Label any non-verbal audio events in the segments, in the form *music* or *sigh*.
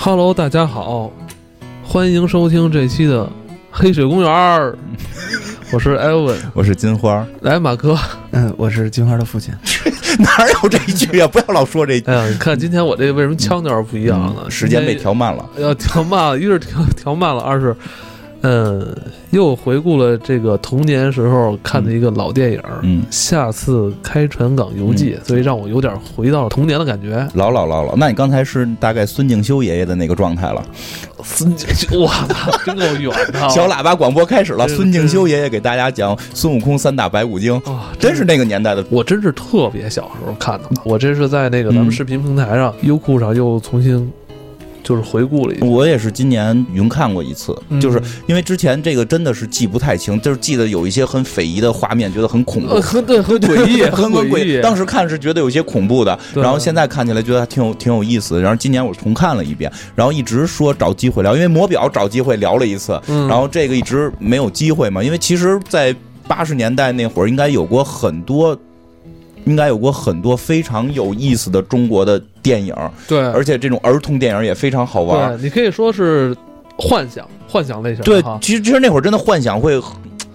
Hello，大家好，欢迎收听这期的《黑水公园儿》，*laughs* 我是艾文，我是金花。来马哥，嗯，我是金花的父亲。*laughs* 哪有这一句啊？不要老说这。哎呀，你看今天我这个为什么腔调不一样呢？时间被调慢了，要调慢了，一是调调慢了，二是。嗯，又回顾了这个童年时候看的一个老电影，嗯，下次开船港游记，所以让我有点回到童年的感觉。老老老老，那你刚才是大概孙敬修爷爷的那个状态了？孙敬修，我操，真够远的！*laughs* 小喇叭广播开始了，孙敬修爷爷给大家讲孙悟空三打白骨精，真是那个年代的。我真是特别小时候看的，我这是在那个咱们视频平台上优酷上又重新。就是回顾了一下，我也是今年云看过一次，就是因为之前这个真的是记不太清，就是记得有一些很匪夷的画面，觉得很恐怖，很对，很诡异，很诡异。当时看是觉得有些恐怖的，然后现在看起来觉得还挺有挺有意思。然后今年我重看了一遍，然后一直说找机会聊，因为魔表找机会聊了一次，然后这个一直没有机会嘛。因为其实，在八十年代那会儿，应该有过很多。应该有过很多非常有意思的中国的电影，对，而且这种儿童电影也非常好玩。对，你可以说是幻想，幻想类型。对，其实其实那会儿真的幻想会。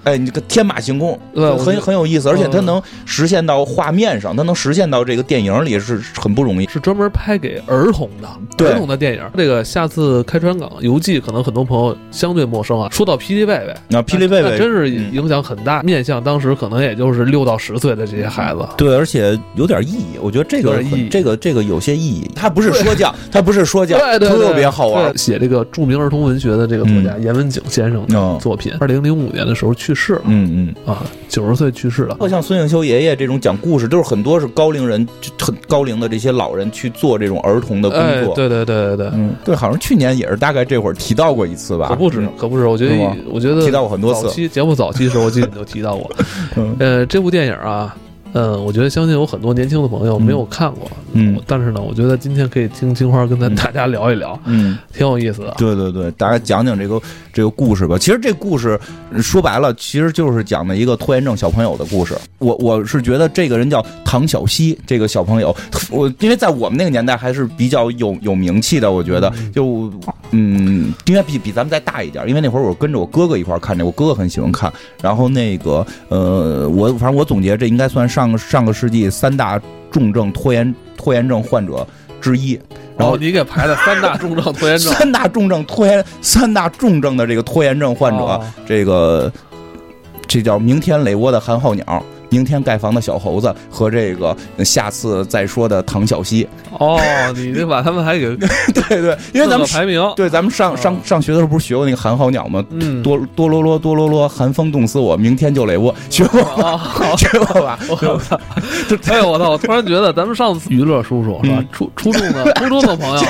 哎，你这个天马行空，对很很有意思，而且它能实现到画面上，它能实现到这个电影里是很不容易，是专门拍给儿童的儿童的电影。这个下次开船港游记，可能很多朋友相对陌生啊。说到霹雳贝贝，那霹雳贝贝真是影响很大，面向当时可能也就是六到十岁的这些孩子。对，而且有点意义，我觉得这个，这个这个有些意义。它不是说教，*laughs* 它不是说教，特别好玩。写这个著名儿童文学的这个作家严文景先生的作品，二零零五年的时候去。世了，嗯嗯啊，九十岁去世了。像孙颖修爷爷这种讲故事，都是很多是高龄人，很高龄的这些老人去做这种儿童的工作。对对对对对，嗯，对，好像去年也是大概这会儿提到过一次吧？可不止，可不止。我觉得，我觉得提到过很多次。早期节目早期的时候，我记得你就提到过。*laughs* 呃，这部电影啊。嗯，我觉得相信有很多年轻的朋友没有看过，嗯，但是呢，我觉得今天可以听金花跟咱大家聊一聊，嗯，挺有意思的。对对对，大家讲讲这个这个故事吧。其实这故事说白了，其实就是讲的一个拖延症小朋友的故事。我我是觉得这个人叫唐小西，这个小朋友，我因为在我们那个年代还是比较有有名气的。我觉得就嗯，应该比比咱们再大一点，因为那会儿我跟着我哥哥一块看这，我哥哥很喜欢看。然后那个呃，我反正我总结这应该算上。上上个世纪三大重症拖延拖延症患者之一，然后你给排的三大重症拖延症，*laughs* 三大重症拖延三大重症的这个拖延症患者，这个这叫明天垒窝的寒号鸟。明天盖房的小猴子和这个下次再说的唐小西哦，你这把他们还给 *laughs* 对对，因为咱们排名对咱们上上上学的时候不是学过那个寒号鸟吗？嗯，多多罗罗多罗罗，寒风冻死我，明天就垒窝，学过 *laughs* 学过吧？我操！哎呦我操！我突然觉得咱们上次娱乐叔叔是吧？初初中的 *laughs* 初中的朋友，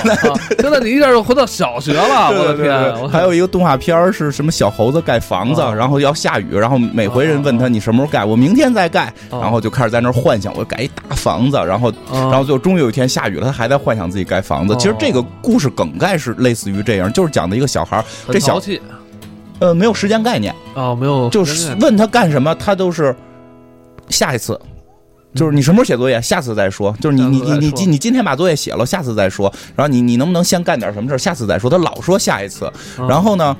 现在你一下又回到小学了，我的天！还有一个动画片是什么？小猴子盖房子，然后要下雨，然后每回人问他你什么时候盖？我明天再。盖，然后就开始在那儿幻想，我盖一大房子，然后，然后最后终于有一天下雨了，他还在幻想自己盖房子。其实这个故事梗概是类似于这样，就是讲的一个小孩，这小，呃，没有时间概念啊，没有，就是问他干什么，他都是下一次，就是你什么时候写作业，下次再说，就是你你你你今你今天把作业写了，下次再说，然后你你能不能先干点什么事儿下次再说，他老说下一次，然后呢？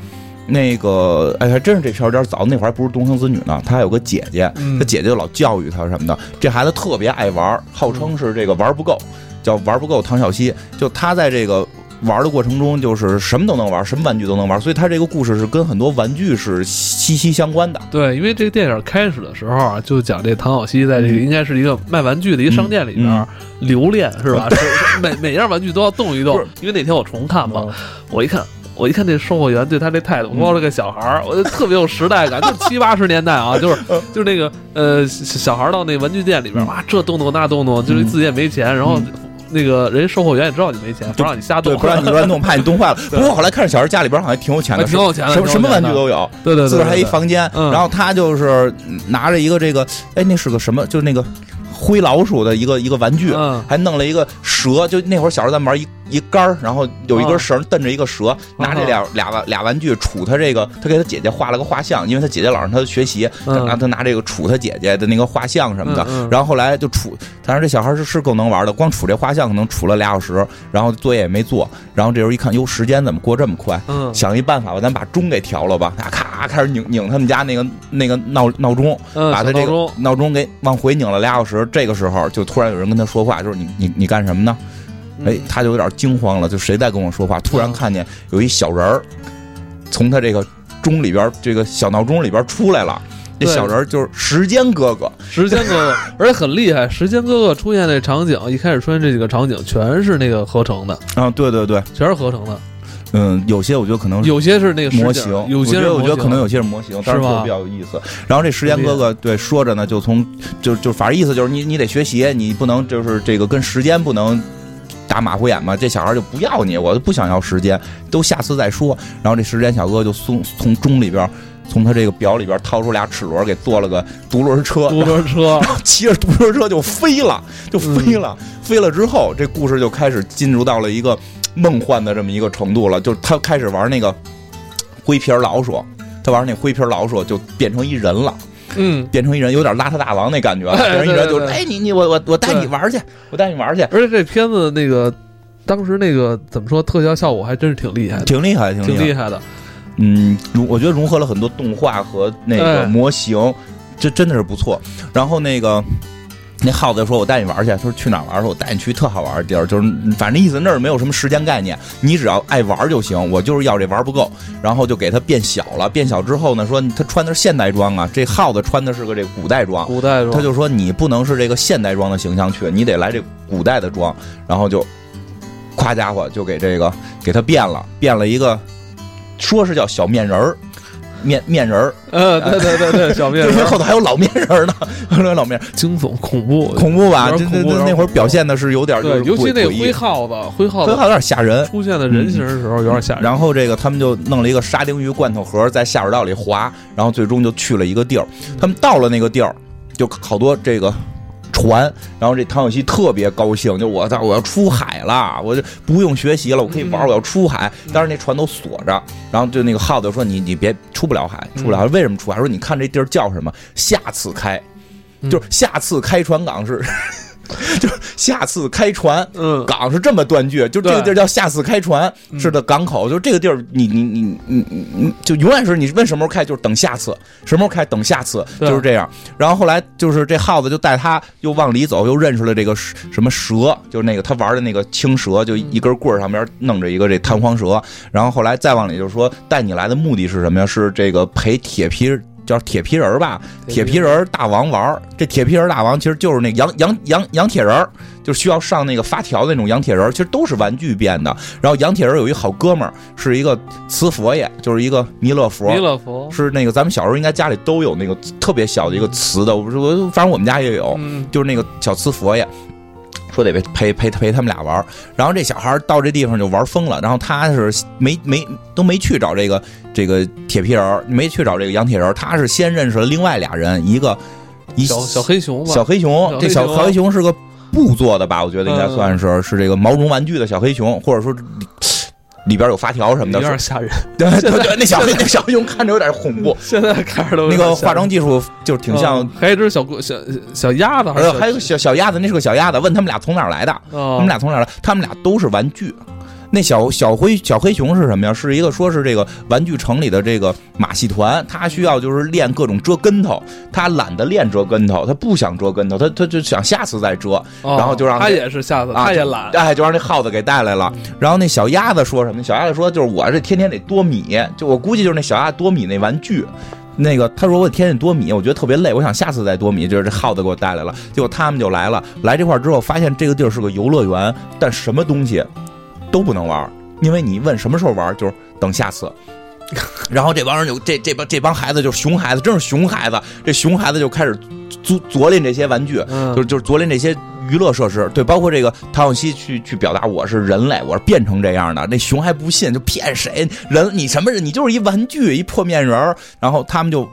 那个，哎，还真是这片有点早，那会儿还不是独生子女呢。他还有个姐姐，他姐姐就老教育他什么的。这孩子特别爱玩，号称是这个玩不够，叫玩不够。唐小西，就他在这个玩的过程中，就是什么都能玩，什么玩具都能玩。所以他这个故事是跟很多玩具是息息相关的。对，因为这个电影开始的时候啊，就讲这唐小西在这个应该是一个卖玩具的一个商店里边留恋，是吧？*laughs* 每每样玩具都要动一动。因为那天我重看嘛，我一看。我一看这售货员对他这态度，摸了个小孩儿，我就特别有时代感，就七八十年代啊，就是就是那个呃小孩到那玩具店里边，哇，这动动那动动，就是自己也没钱，然后那个人售货员也知道你没钱，不让你瞎动，不让你乱动，怕你动坏了。*laughs* 不过后来看着小孩家里边好像挺有钱的，挺有钱的，什么什么玩具都有，对对，自个儿还一房间，然后他就是拿着一个这个，哎，那是个什么？就是那个灰老鼠的一个一个玩具，还弄了一个蛇，就那会儿小时候咱们玩一。一杆儿，然后有一根绳蹬着一个蛇，拿这俩俩玩俩玩具杵他这个，他给他姐姐画了个画像，因为他姐姐老让他学习，让他拿这个杵他姐姐的那个画像什么的。然后后来就杵，但是这小孩是是够能玩的，光杵这画像可能杵了俩小时，然后作业也没做。然后这时候一看，哟，时间怎么过这么快？想一办法吧，咱把钟给调了吧。咔，开始拧拧他们家那个那个闹闹钟，把他这个闹钟给往回拧了俩小时。这个时候就突然有人跟他说话，就是你你你干什么呢？哎，他就有点惊慌了，就谁在跟我说话？突然看见有一小人儿从他这个钟里边，这个小闹钟里边出来了。这小人就是时间哥哥，*laughs* 时间哥哥，而且很厉害。时间哥哥出现那场景，一开始出现这几个场景全是那个合成的啊，对对对，全是合成的。嗯，有些我觉得可能有些是那个模型，有些我觉得可能有些是模型，但是比较有意思。然后这时间哥哥对说着呢，就从就就反正意思就是你你得学习，你不能就是这个跟时间不能。打马虎眼嘛，这小孩就不要你，我都不想要时间，都下次再说。然后这时间小哥就从从钟里边，从他这个表里边掏出俩齿轮，给做了个独轮车，独轮车，然后骑着独轮车就飞了，就飞了。飞了之后，这故事就开始进入到了一个梦幻的这么一个程度了。就他开始玩那个灰皮老鼠，他玩那灰皮老鼠就变成一人了。嗯，变成一人有点邋遢大王那感觉，*laughs* 变成一人就是哎你你我我我带你玩去，我带你玩去。而且这片子那个当时那个怎么说特效效果还真是挺厉害，挺厉害，挺厉害的。嗯，融我觉得融合了很多动画和那个模型，这真的是不错。然后那个。那耗子说：“我带你玩去。”他说：“去哪玩？”说：“我带你去特好玩的地儿，就是反正意思那儿没有什么时间概念，你只要爱玩就行。我就是要这玩不够，然后就给他变小了。变小之后呢，说他穿的是现代装啊，这耗子穿的是个这古代装。古代装，他就说你不能是这个现代装的形象去，你得来这古代的装。然后就，夸家伙就给这个给他变了，变了一个，说是叫小面人儿。”面面人儿，呃，对对对对，*laughs* 小面人后头还有老面人呢，*laughs* 老面惊悚恐怖恐怖吧？这这那会儿表现的是有点对，尤其那灰耗子，灰耗子灰耗子有点吓人，出现的人形的时候有点吓人。然后这个他们就弄了一个沙丁鱼罐头盒在下水道里滑，然后最终就去了一个地儿。他们到了那个地儿，就好多这个。船，然后这唐小西特别高兴，就我操，我要出海了，我就不用学习了，我可以玩，我要出海。但是那船都锁着，然后就那个耗子说：“你你别出不了海，出不了海。为什么出海？说你看这地儿叫什么？下次开，就是下次开船港是。” *laughs* 就下次开船，嗯，港是这么断句，就这个地儿叫下次开船，是的港口，就这个地儿，你你你你你，就永远是你问什么时候开，就是等下次，什么时候开，等下次，就是这样。然后后来就是这耗子就带他又往里走，又认识了这个什么蛇，就是那个他玩的那个青蛇，就一根棍儿上边弄着一个这弹簧蛇。然后后来再往里就是说带你来的目的是什么呀？是这个陪铁皮。叫铁皮人吧，铁皮人大王玩这铁皮人大王其实就是那羊羊羊羊铁人就需要上那个发条的那种羊铁人其实都是玩具变的。然后羊铁人有一好哥们儿，是一个瓷佛爷，就是一个弥勒佛。弥勒佛是那个咱们小时候应该家里都有那个特别小的一个瓷的，我我反正我们家也有，就是那个小瓷佛爷。说得陪陪陪陪他们俩玩，然后这小孩到这地方就玩疯了，然后他是没没都没去找这个这个铁皮人，没去找这个羊铁人，他是先认识了另外俩人，一个一小小黑熊吧，小黑熊，这小黑熊是个布做的吧？我觉得应该算是是这个毛绒玩具的小黑熊，或者说。里边有发条什么的，有点吓人。*laughs* 对对对，那小 *laughs* 那小黑熊看着有点恐怖。*laughs* 现在看着都那个化妆技术就挺像。还有一只小小小鸭子，还有还有个小小鸭子，那是个小鸭子。问他们俩从哪来的？他们俩从哪来？他们俩都是玩具。那小小灰小黑熊是什么呀？是一个说是这个玩具城里的这个马戏团，他需要就是练各种折跟头，他懒得练折跟头，他不想折跟头，他他就想下次再折，然后就让他也是下次，他也懒，哎，就让那耗子给带来了。然后那小鸭子说什么？小鸭子说就是我这天天得多米，就我估计就是那小鸭多米那玩具，那个他说我天天多米，我觉得特别累，我想下次再多米，就是这耗子给我带来了。结果他们就来了，来这块之后发现这个地儿是个游乐园，但什么东西。都不能玩，因为你问什么时候玩，就是等下次。*laughs* 然后这帮人就这这帮这帮孩子就是熊孩子，真是熊孩子。这熊孩子就开始琢琢练这些玩具，就是就是琢练这些娱乐设施。对，包括这个唐小西去去表达我是人类，我是变成这样的。那熊还不信，就骗谁？人你什么人？你就是一玩具，一破面人。然后他们就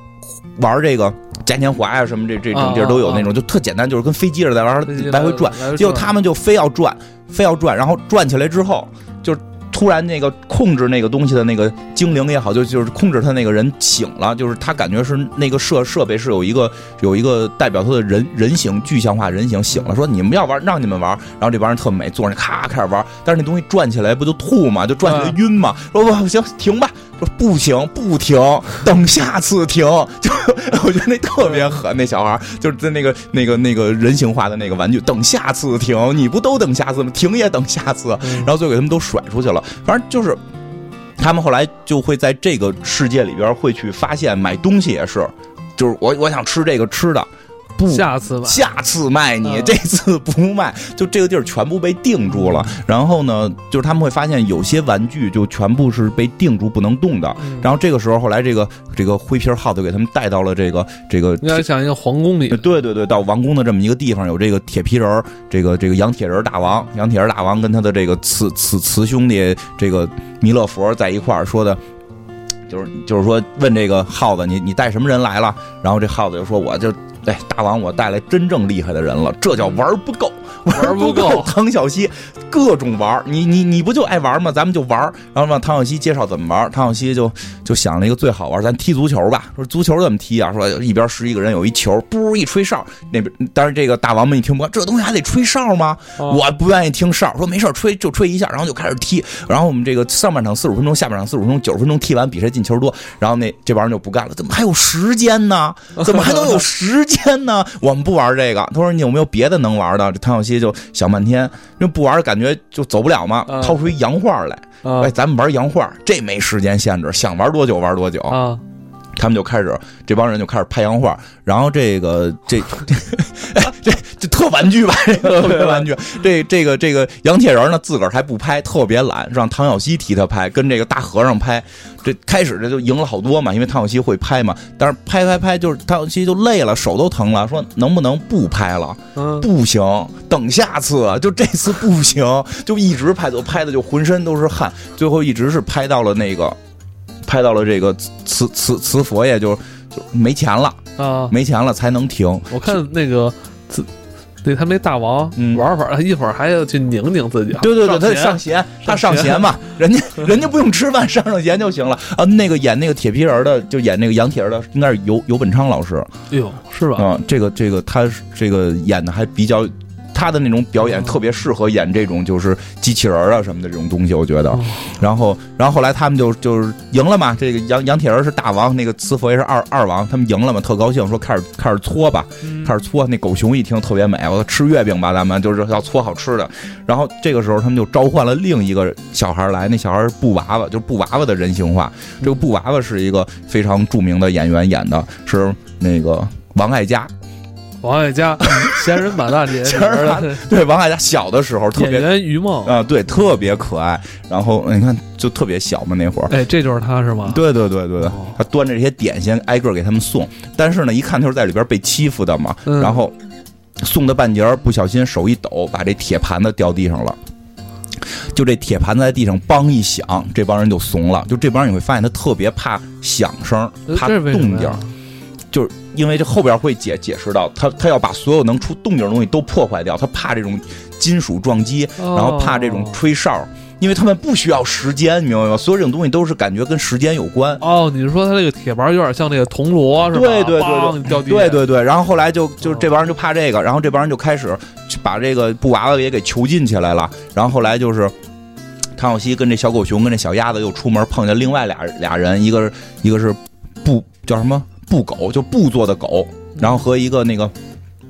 玩这个。嘉年华呀什么这这种地儿都有那种，就特简单，就是跟飞机似的在玩儿来回转。结果他们就非要转，非要转，然后转起来之后，就是突然那个控制那个东西的那个精灵也好，就就是控制他那个人醒了，就是他感觉是那个设设备是有一个有一个代表他的人人形具象化人形醒了，说你们要玩让你们玩，然后这帮人特美，坐那咔开始玩，但是那东西转起来不就吐嘛？就转起来晕嘛？说不行停吧。说不行，不停，等下次停。*laughs* 就我觉得那特别狠，那小孩儿就是在那个那个那个人形化的那个玩具，等下次停，你不都等下次吗？停也等下次，嗯然后最后给他们都甩出去了。反正就是，他们后来就会在这个世界里边会去发现，买东西也是，就是我我想吃这个吃的，不下次吧，下次卖你，嗯这次不卖，就这个地儿全部被定住了。然后呢，就是他们会发现有些玩具就全部是被定住不能动的。嗯然后这个时候，后来这个这个灰皮耗子给他们带到了这个这个你要像一个皇宫里呃，对对对，到王宫的这么一个地方，有这个铁皮人儿，这个这个羊铁人大王，羊铁人大王跟他的这个慈慈慈兄弟这个弥勒佛在一块儿说的，就是就是说问这个耗子，你你带什么人来了？然后这耗子就说，我就哎大王，我带来真正厉害的人了，这叫玩不够。玩不够 *laughs* 唐小西各种玩你你你不就爱玩吗？咱们就玩然后让唐小西介绍怎么玩唐小西就就想了一个最好玩咱踢足球吧。说足球怎么踢啊？说一边十一个人有一球，噗一吹哨，那边当然这个大王们一听不，这东西还得吹哨吗？哦我不愿意听哨，说没事吹就吹一下，然后就开始踢。然后我们这个上半场四十分钟，下半场四十分钟，九十分钟踢完比谁进球多。然后那这帮人就不干了，怎么还有时间呢？*laughs* 怎么还能有时天呢？我们不玩这个。他说你有没有别的能玩的？这唐小西就想半天，因为不玩感觉就走不了嘛，掏出一洋画来，啊哎，咱们玩洋画，这没时间限制，想玩多久玩多久。啊，他们就开始，这帮人就开始拍洋画，然后这个这这这这特玩具吧，这个 *laughs* 特别玩具。这这个这个杨铁人呢，自个儿还不拍，特别懒，让唐小西替他拍，跟这个大和尚拍。这开始这就赢了好多嘛，因为唐小西会拍嘛。但是拍拍拍，就是唐小西就累了，手都疼了，说能不能不拍了？嗯，不行，等下次，就这次不行，*laughs* 就一直拍，就拍的就浑身都是汗，最后一直是拍到了那个，拍到了这个慈慈慈佛爷就就没钱了，啊，没钱了才能停。我看那个自那他们那大王嗯玩法，他一会儿还要去拧拧自己，对对对，他上上弦，他上上弦嘛，人家人家不用吃饭，上上弦就行了啊。那个演那个铁皮人的，就演那个杨铁人的，应该是尤尤本昌老师哎呦，是吧？啊。这个这个他这个演的还比较。他的那种表演哦特别适合演这种就是机器人儿啊什么的这种东西，我觉得。哦然后，然后后来他们就就是赢了嘛。这个杨杨铁人是大王，那个慈佛爷是二二王，他们赢了嘛，特高兴，说开始开始搓吧，嗯开始搓。那狗熊一听特别美，我说吃月饼吧，咱们就是要搓好吃的。然后这个时候他们就召唤了另一个小孩来，那小孩是布娃娃，就是布娃娃的人形化。这个布娃娃是一个非常著名的演员演的，是那个王爱佳。王爱佳，闲人马大 *laughs* 姐里闲人对，王爱佳小的时候特演别员于梦，啊、对，特别可爱。然后你看，就特别小嘛那会儿。哎，这就是他是吗？对对对对对哦，他端着这些点心挨个给他们送，但是呢，一看就是在里边被欺负的嘛，嗯然后送的半截儿不小心手一抖，把这铁盘子掉地上了。就这铁盘子在地上梆一响，这帮人就怂了。就这帮人你会发现他特别怕响声，怕动静儿，就是因为这后边会解解释到，他他要把所有能出动静的东西都破坏掉，他怕这种金属撞击，然然后怕这种吹哨，因为他们不需要时间，你明白吗？所有这种东西都是感觉跟时间有关。哦，你是说他这个铁盘有点像那个铜锣是吧？对对对对对对，然后后来就就哦这帮人就怕这个，然后这帮人就开始把这个布娃娃也给囚禁起来了，然后后来就是。唐小西跟这小狗熊跟这小鸭子又出门碰见另外俩俩人，一个是一个是布叫什么布狗，就布做的狗，然后和一个那个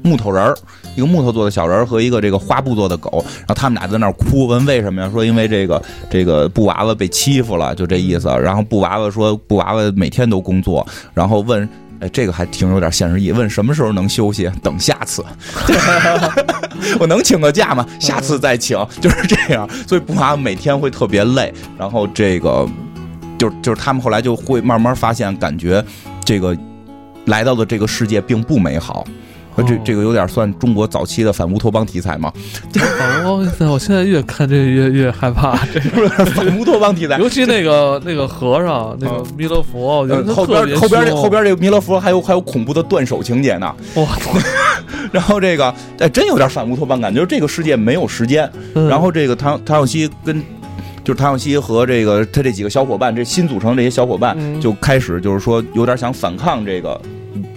木头人儿，一个木头做的小人儿和一个这个花布做的狗，然后他们俩在那儿哭，问为什么呀？说因为这个这个布娃娃被欺负了，就这意思。然后布娃娃说布娃娃每天都工作，然后问。哎，这个还挺有点现实意义。问什么时候能休息？等下次。*laughs* 我能请个假吗？下次再请，就是这样。所以布娃娃每天会特别累，然后这个就就是他们后来就会慢慢发现，感觉这个来到的这个世界并不美好。这这个有点算中国早期的反乌托邦题材吗？*laughs* 哦，我现在越看这越越害怕，这是反乌托邦题材。尤其那个那个和尚，那个弥勒佛，我觉得后边后边这后边这个弥勒佛还有还有恐怖的断手情节呢。哇！*laughs* 然后这个哎，真有点反乌托邦感，就是这个世界没有时间。然后这个唐唐小西跟就是唐小西和这个他这几个小伙伴，这新组成这些小伙伴就开始就是说有点想反抗这个。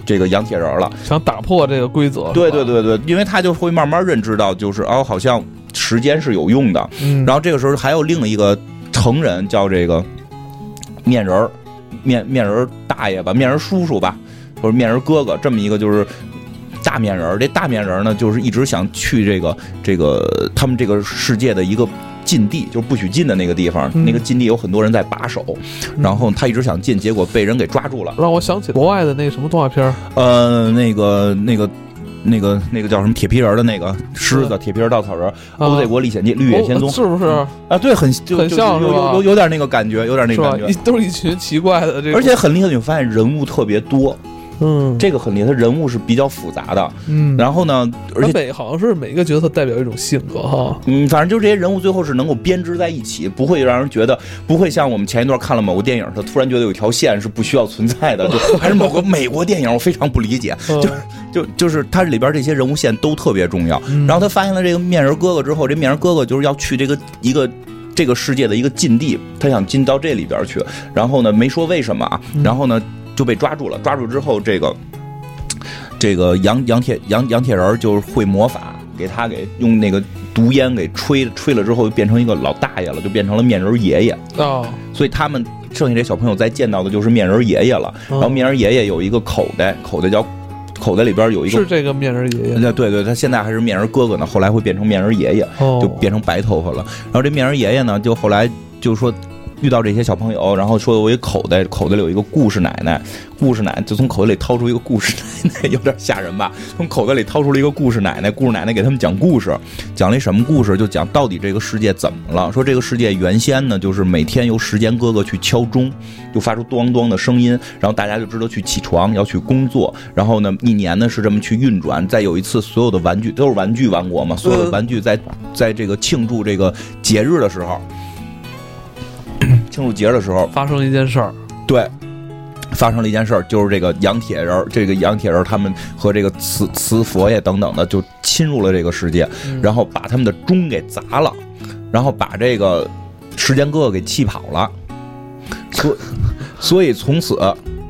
这个杨铁人了，想打破这个规则。对对对对，因为他就会慢慢认知到，就是哦，好像时间是有用的。嗯。然后这个时候还有另一个成人叫这个面人儿，面面人大爷吧，面人叔叔吧，或者面人哥哥，这么一个就是大面人儿。这大面人呢，就是一直想去这个这个他们这个世界的一个。禁地就是不许进的那个地方，那个禁地有很多人在把守，然后他一直想进，结果被人给抓住了。让我想起国外的那个什么动画片呃，那个那个那个那个叫什么铁皮人的那个狮子，铁皮人稻草人，《欧贼国历险记》绿野仙踪，是不是？啊？对，很就很像，有有有有点那个感觉，有点那个感觉，都是一群奇怪的，这而且很厉害，你发现人物特别多。嗯，这个很厉害，他人物是比较复杂的。嗯，然后呢，而且每好像是每一个角色代表一种性格哈。嗯，反正就这些人物最后是能够编织在一起，不会让人觉得不会像我们前一段看了某个电影，他突然觉得有一条线是不需要存在的，*laughs* 就还是某个美国电影，我非常不理解。就就就是他里边这些人物线都特别重要。然后他发现了这个面人哥哥之后，这面人哥哥就是要去这个一个这个世界的一个禁地，他想进到这里边去。然后呢，没说为什么啊。然后呢。就被抓住了，抓住之后，这个这个杨杨铁杨杨铁人就是会魔法，给他给用那个毒烟给吹吹了之后，就变成一个老大爷了，就变成了面人爷爷哦。所以他们剩下这小朋友再见到的就是面人爷爷了。然后面人爷爷有一个口袋，口袋叫口袋里边有一个是这个面人爷爷。对对，他现在还是面人哥哥呢，后来会变成面人爷爷，就变成白头发了。然后这面人爷爷呢，就后来就说。遇到这些小朋友，然后说我一口袋，口袋里有一个故事奶奶，故事奶奶就从口袋里掏出一个故事奶奶，有点吓人吧？从口袋里掏出了一个故事奶奶，故事奶奶给他们讲故事，讲了一什么故事？就讲到底这个世界怎么了？说这个世界原先呢，就是每天由时间哥哥去敲钟，就发出咚咚的声音，然后大家就知道去起床要去工作，然后呢，一年呢是这么去运转。再有一次，所有的玩具都是玩具王国嘛，所有的玩具在在这个庆祝这个节日的时候。庆祝节的时候，发生了一件事儿。对，发生了一件事儿，就是这个杨铁人，这个杨铁人他们和这个慈慈佛爷等等的，就侵入了这个世界，然后把他们的钟给砸了，然后把这个时间哥哥给气跑了。所所以从此，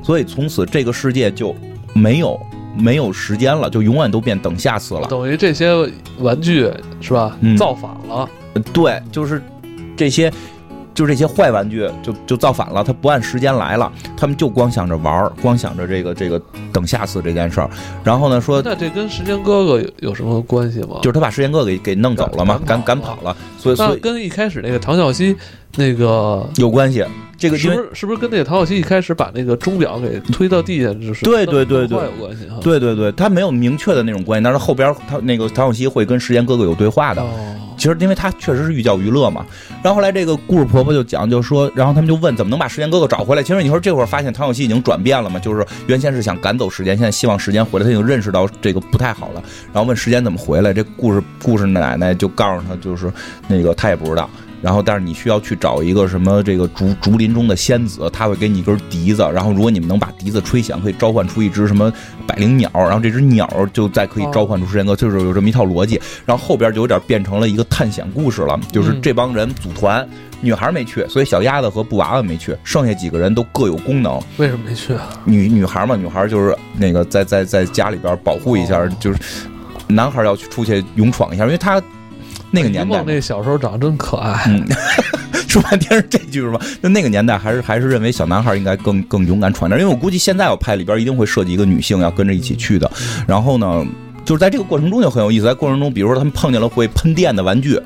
所以从此这个世界就没有没有时间了，就永远都变等下次了。等于这些玩具是吧？造反了。对，就是这些。就这些坏玩具就就造反了，他不按时间来了，他们就光想着玩儿，光想着这个这个等下次这件事儿。然后呢说，那这跟时间哥哥有有什么关系吗？就是他把时间哥哥给给弄走了嘛，赶赶跑了。所以所以跟一开始那个唐小西那个有关系。这个是不是是不是跟那个唐小西一开始把那个钟表给推到地下就是对对对对有关系哈？对对对，他没有明确的那种关系，但是后边他那个唐小西会跟时间哥哥有对话的。其实因为他确实是寓教于乐嘛。然后后来这个故事婆婆就讲，就说，然后他们就问怎么能把时间哥哥找回来。其实你说这会儿发现唐小西已经转变了嘛，就是原先是想赶走时间，现在希望时间回来，他已经认识到这个不太好了。然后问时间怎么回来，这故事故事奶奶就告诉他，就是那个他也不知道。然后，但是你需要去找一个什么这个竹竹林中的仙子，他会给你一根笛子。然后，如果你们能把笛子吹响，可以召唤出一只什么百灵鸟。然后，这只鸟就再可以召唤出时间哥，就是有这么一套逻辑。然后后边就有点变成了一个探险故事了，就是这帮人组团，女孩没去，所以小鸭子和布娃娃没去，剩下几个人都各有功能。为什么没去啊？女女孩嘛，女孩就是那个在在在家里边保护一下，就是男孩要去出去勇闯一下，因为他。那个年代，那小时候长得真可爱。*laughs* 说半天是这句是吧？那那个年代还是还是认为小男孩应该更更勇敢闯点，因为我估计现在我拍里边一定会设计一个女性要跟着一起去的。然后呢，就是在这个过程中就很有意思，在过程中，比如说他们碰见了会喷电的玩具，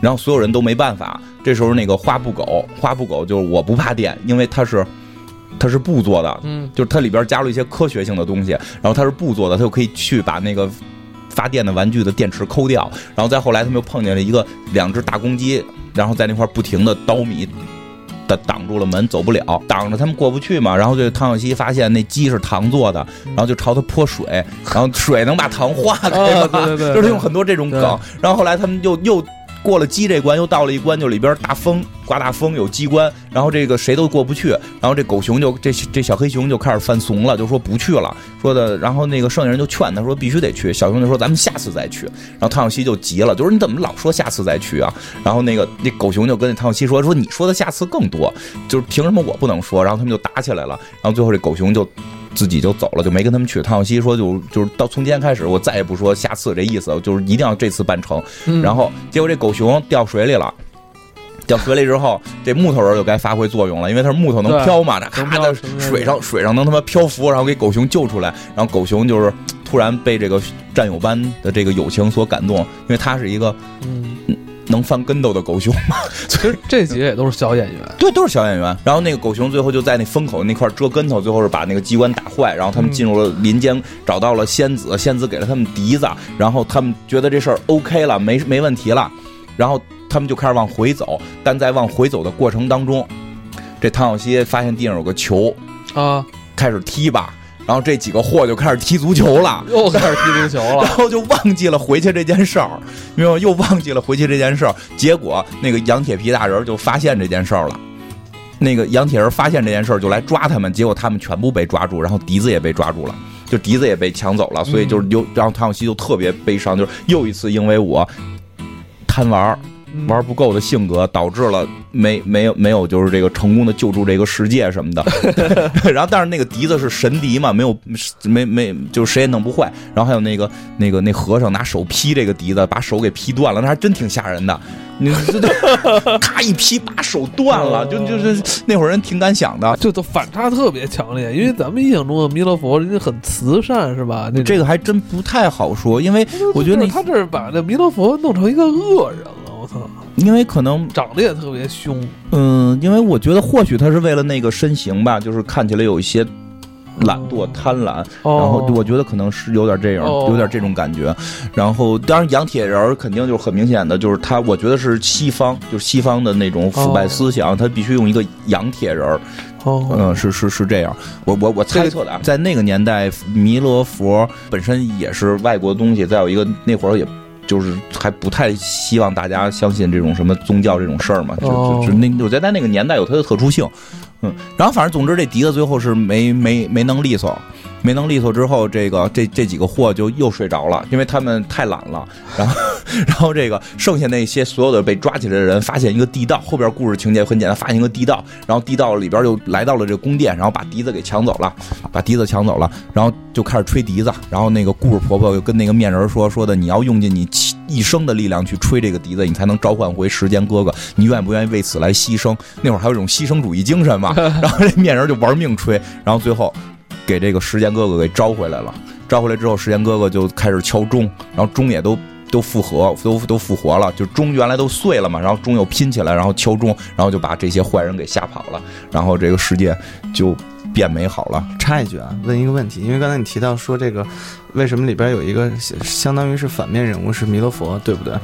然后所有人都没办法。这时候那个花布狗，花布狗就是我不怕电，因为它是它是布做的，嗯，就是它里边加入一些科学性的东西，然后它是布做的，它就可以去把那个。发电的玩具的电池抠掉，然后再后来他们又碰见了一个两只大公鸡，然后在那块不停的叨米，挡挡住了门，走不了，挡着他们过不去嘛。然后就唐小西发现那鸡是糖做的，然后就朝他泼水，然后水能把糖化开嘛，对对对，就是用很多这种梗。然后后来他们又又。过了鸡这关，又到了一关，就里边大风刮大风，有机关，然后这个谁都过不去，然后这狗熊就这这小黑熊就开始犯怂了，就说不去了，说的，然后那个剩下人就劝他说必须得去，小熊就说咱们下次再去，然后汤小西就急了，就说你怎么老说下次再去啊？然后那个那狗熊就跟那汤小西说说你说的下次更多，就是凭什么我不能说？然后他们就打起来了，然后最后这狗熊就。自己就走了，就没跟他们去。汤小西说：“就就是到从今天开始，我再也不说下次这意思，就是一定要这次办成。”然后结果这狗熊掉水里了，掉水里之后，*laughs* 这木头人就该发挥作用了，因为它是木头能飘嘛，那咔在水上水上能他妈漂浮，然后给狗熊救出来。然后狗熊就是突然被这个战友般的这个友情所感动，因为他是一个嗯。能翻跟斗的狗熊吗？*laughs* 其实这几个也都是小演员，对，都是小演员。然后那个狗熊最后就在那风口那块遮跟头，最后是把那个机关打坏。然后他们进入了林间，找到了仙子，仙子给了他们笛子。然后他们觉得这事儿 OK 了，没没问题了。然后他们就开始往回走，但在往回走的过程当中，这唐小西发现地上有个球啊，开始踢吧。然后这几个货就开始踢足球了，又开始踢足球了，*laughs* 然后就忘记了回去这件事儿，没有，又忘记了回去这件事儿。结果那个杨铁皮大人就发现这件事儿了，那个杨铁人发现这件事儿就来抓他们，结果他们全部被抓住，然后笛子也被抓住了，就笛子也被抢走了，所以就是又，然后唐小西就特别悲伤，就是又一次因为我贪玩玩不够的性格导致了。没没有没有，就是这个成功的救助这个世界什么的，*laughs* 然后但是那个笛子是神笛嘛，没有没没，就是谁也弄不坏。然后还有那个那个那和尚拿手劈这个笛子，把手给劈断了，那还真挺吓人的。你这这咔一劈，把手断了，就就是那会儿人挺敢想的，就都反差特别强烈。因为咱们印象中的弥勒佛人家很慈善是吧？那这个还真不太好说，因为我觉得他这是把那弥勒佛弄成一个恶人了，我操！因为可能长得也特别凶，嗯，因为我觉得或许他是为了那个身形吧，就是看起来有一些懒惰、贪婪，然后我觉得可能是有点这样，有点这种感觉。然后当然，杨铁人肯定就是很明显的，就是他，我觉得是西方，就是西方的那种腐败思想，他必须用一个洋铁人。哦，嗯，是是是这样，我我我猜测的啊，在那个年代，弥勒佛本身也是外国东西，再有一个那会儿也。就是还不太希望大家相信这种什么宗教这种事儿嘛，就就就那我觉得在那个年代有它的特殊性，嗯，然后反正总之这笛子最后是没没没能利索。没能利索之后，这个这这几个货就又睡着了，因为他们太懒了。*laughs* 然后，*laughs* 然后这个剩下那些所有的被抓起来的人，发现一个地道。后边故事情节很简单，发现一个地道，然后地道里边又来到了这宫殿，然后把笛子给抢走了，把笛子抢走了，然后就开始吹笛子。然后那个故事婆婆又跟那个面人说说的，你要用尽你一生的力量去吹这个笛子，你才能召唤回时间哥哥。你愿不愿意为此来牺牲？那会儿还有一种牺牲主义精神嘛。*laughs* 然后这面人就玩命吹，然后最后。给这个时间哥哥给招回来了，招回来之后，时间哥哥就开始敲钟，然后钟也都都复活，都都复活了，就钟原来都碎了嘛，然后钟又拼起来，然后敲钟，然后就把这些坏人给吓跑了，然后这个世界就变美好了。插一句啊，问一个问题，因为刚才你提到说这个，为什么里边有一个相当于是反面人物是弥勒佛，对不对？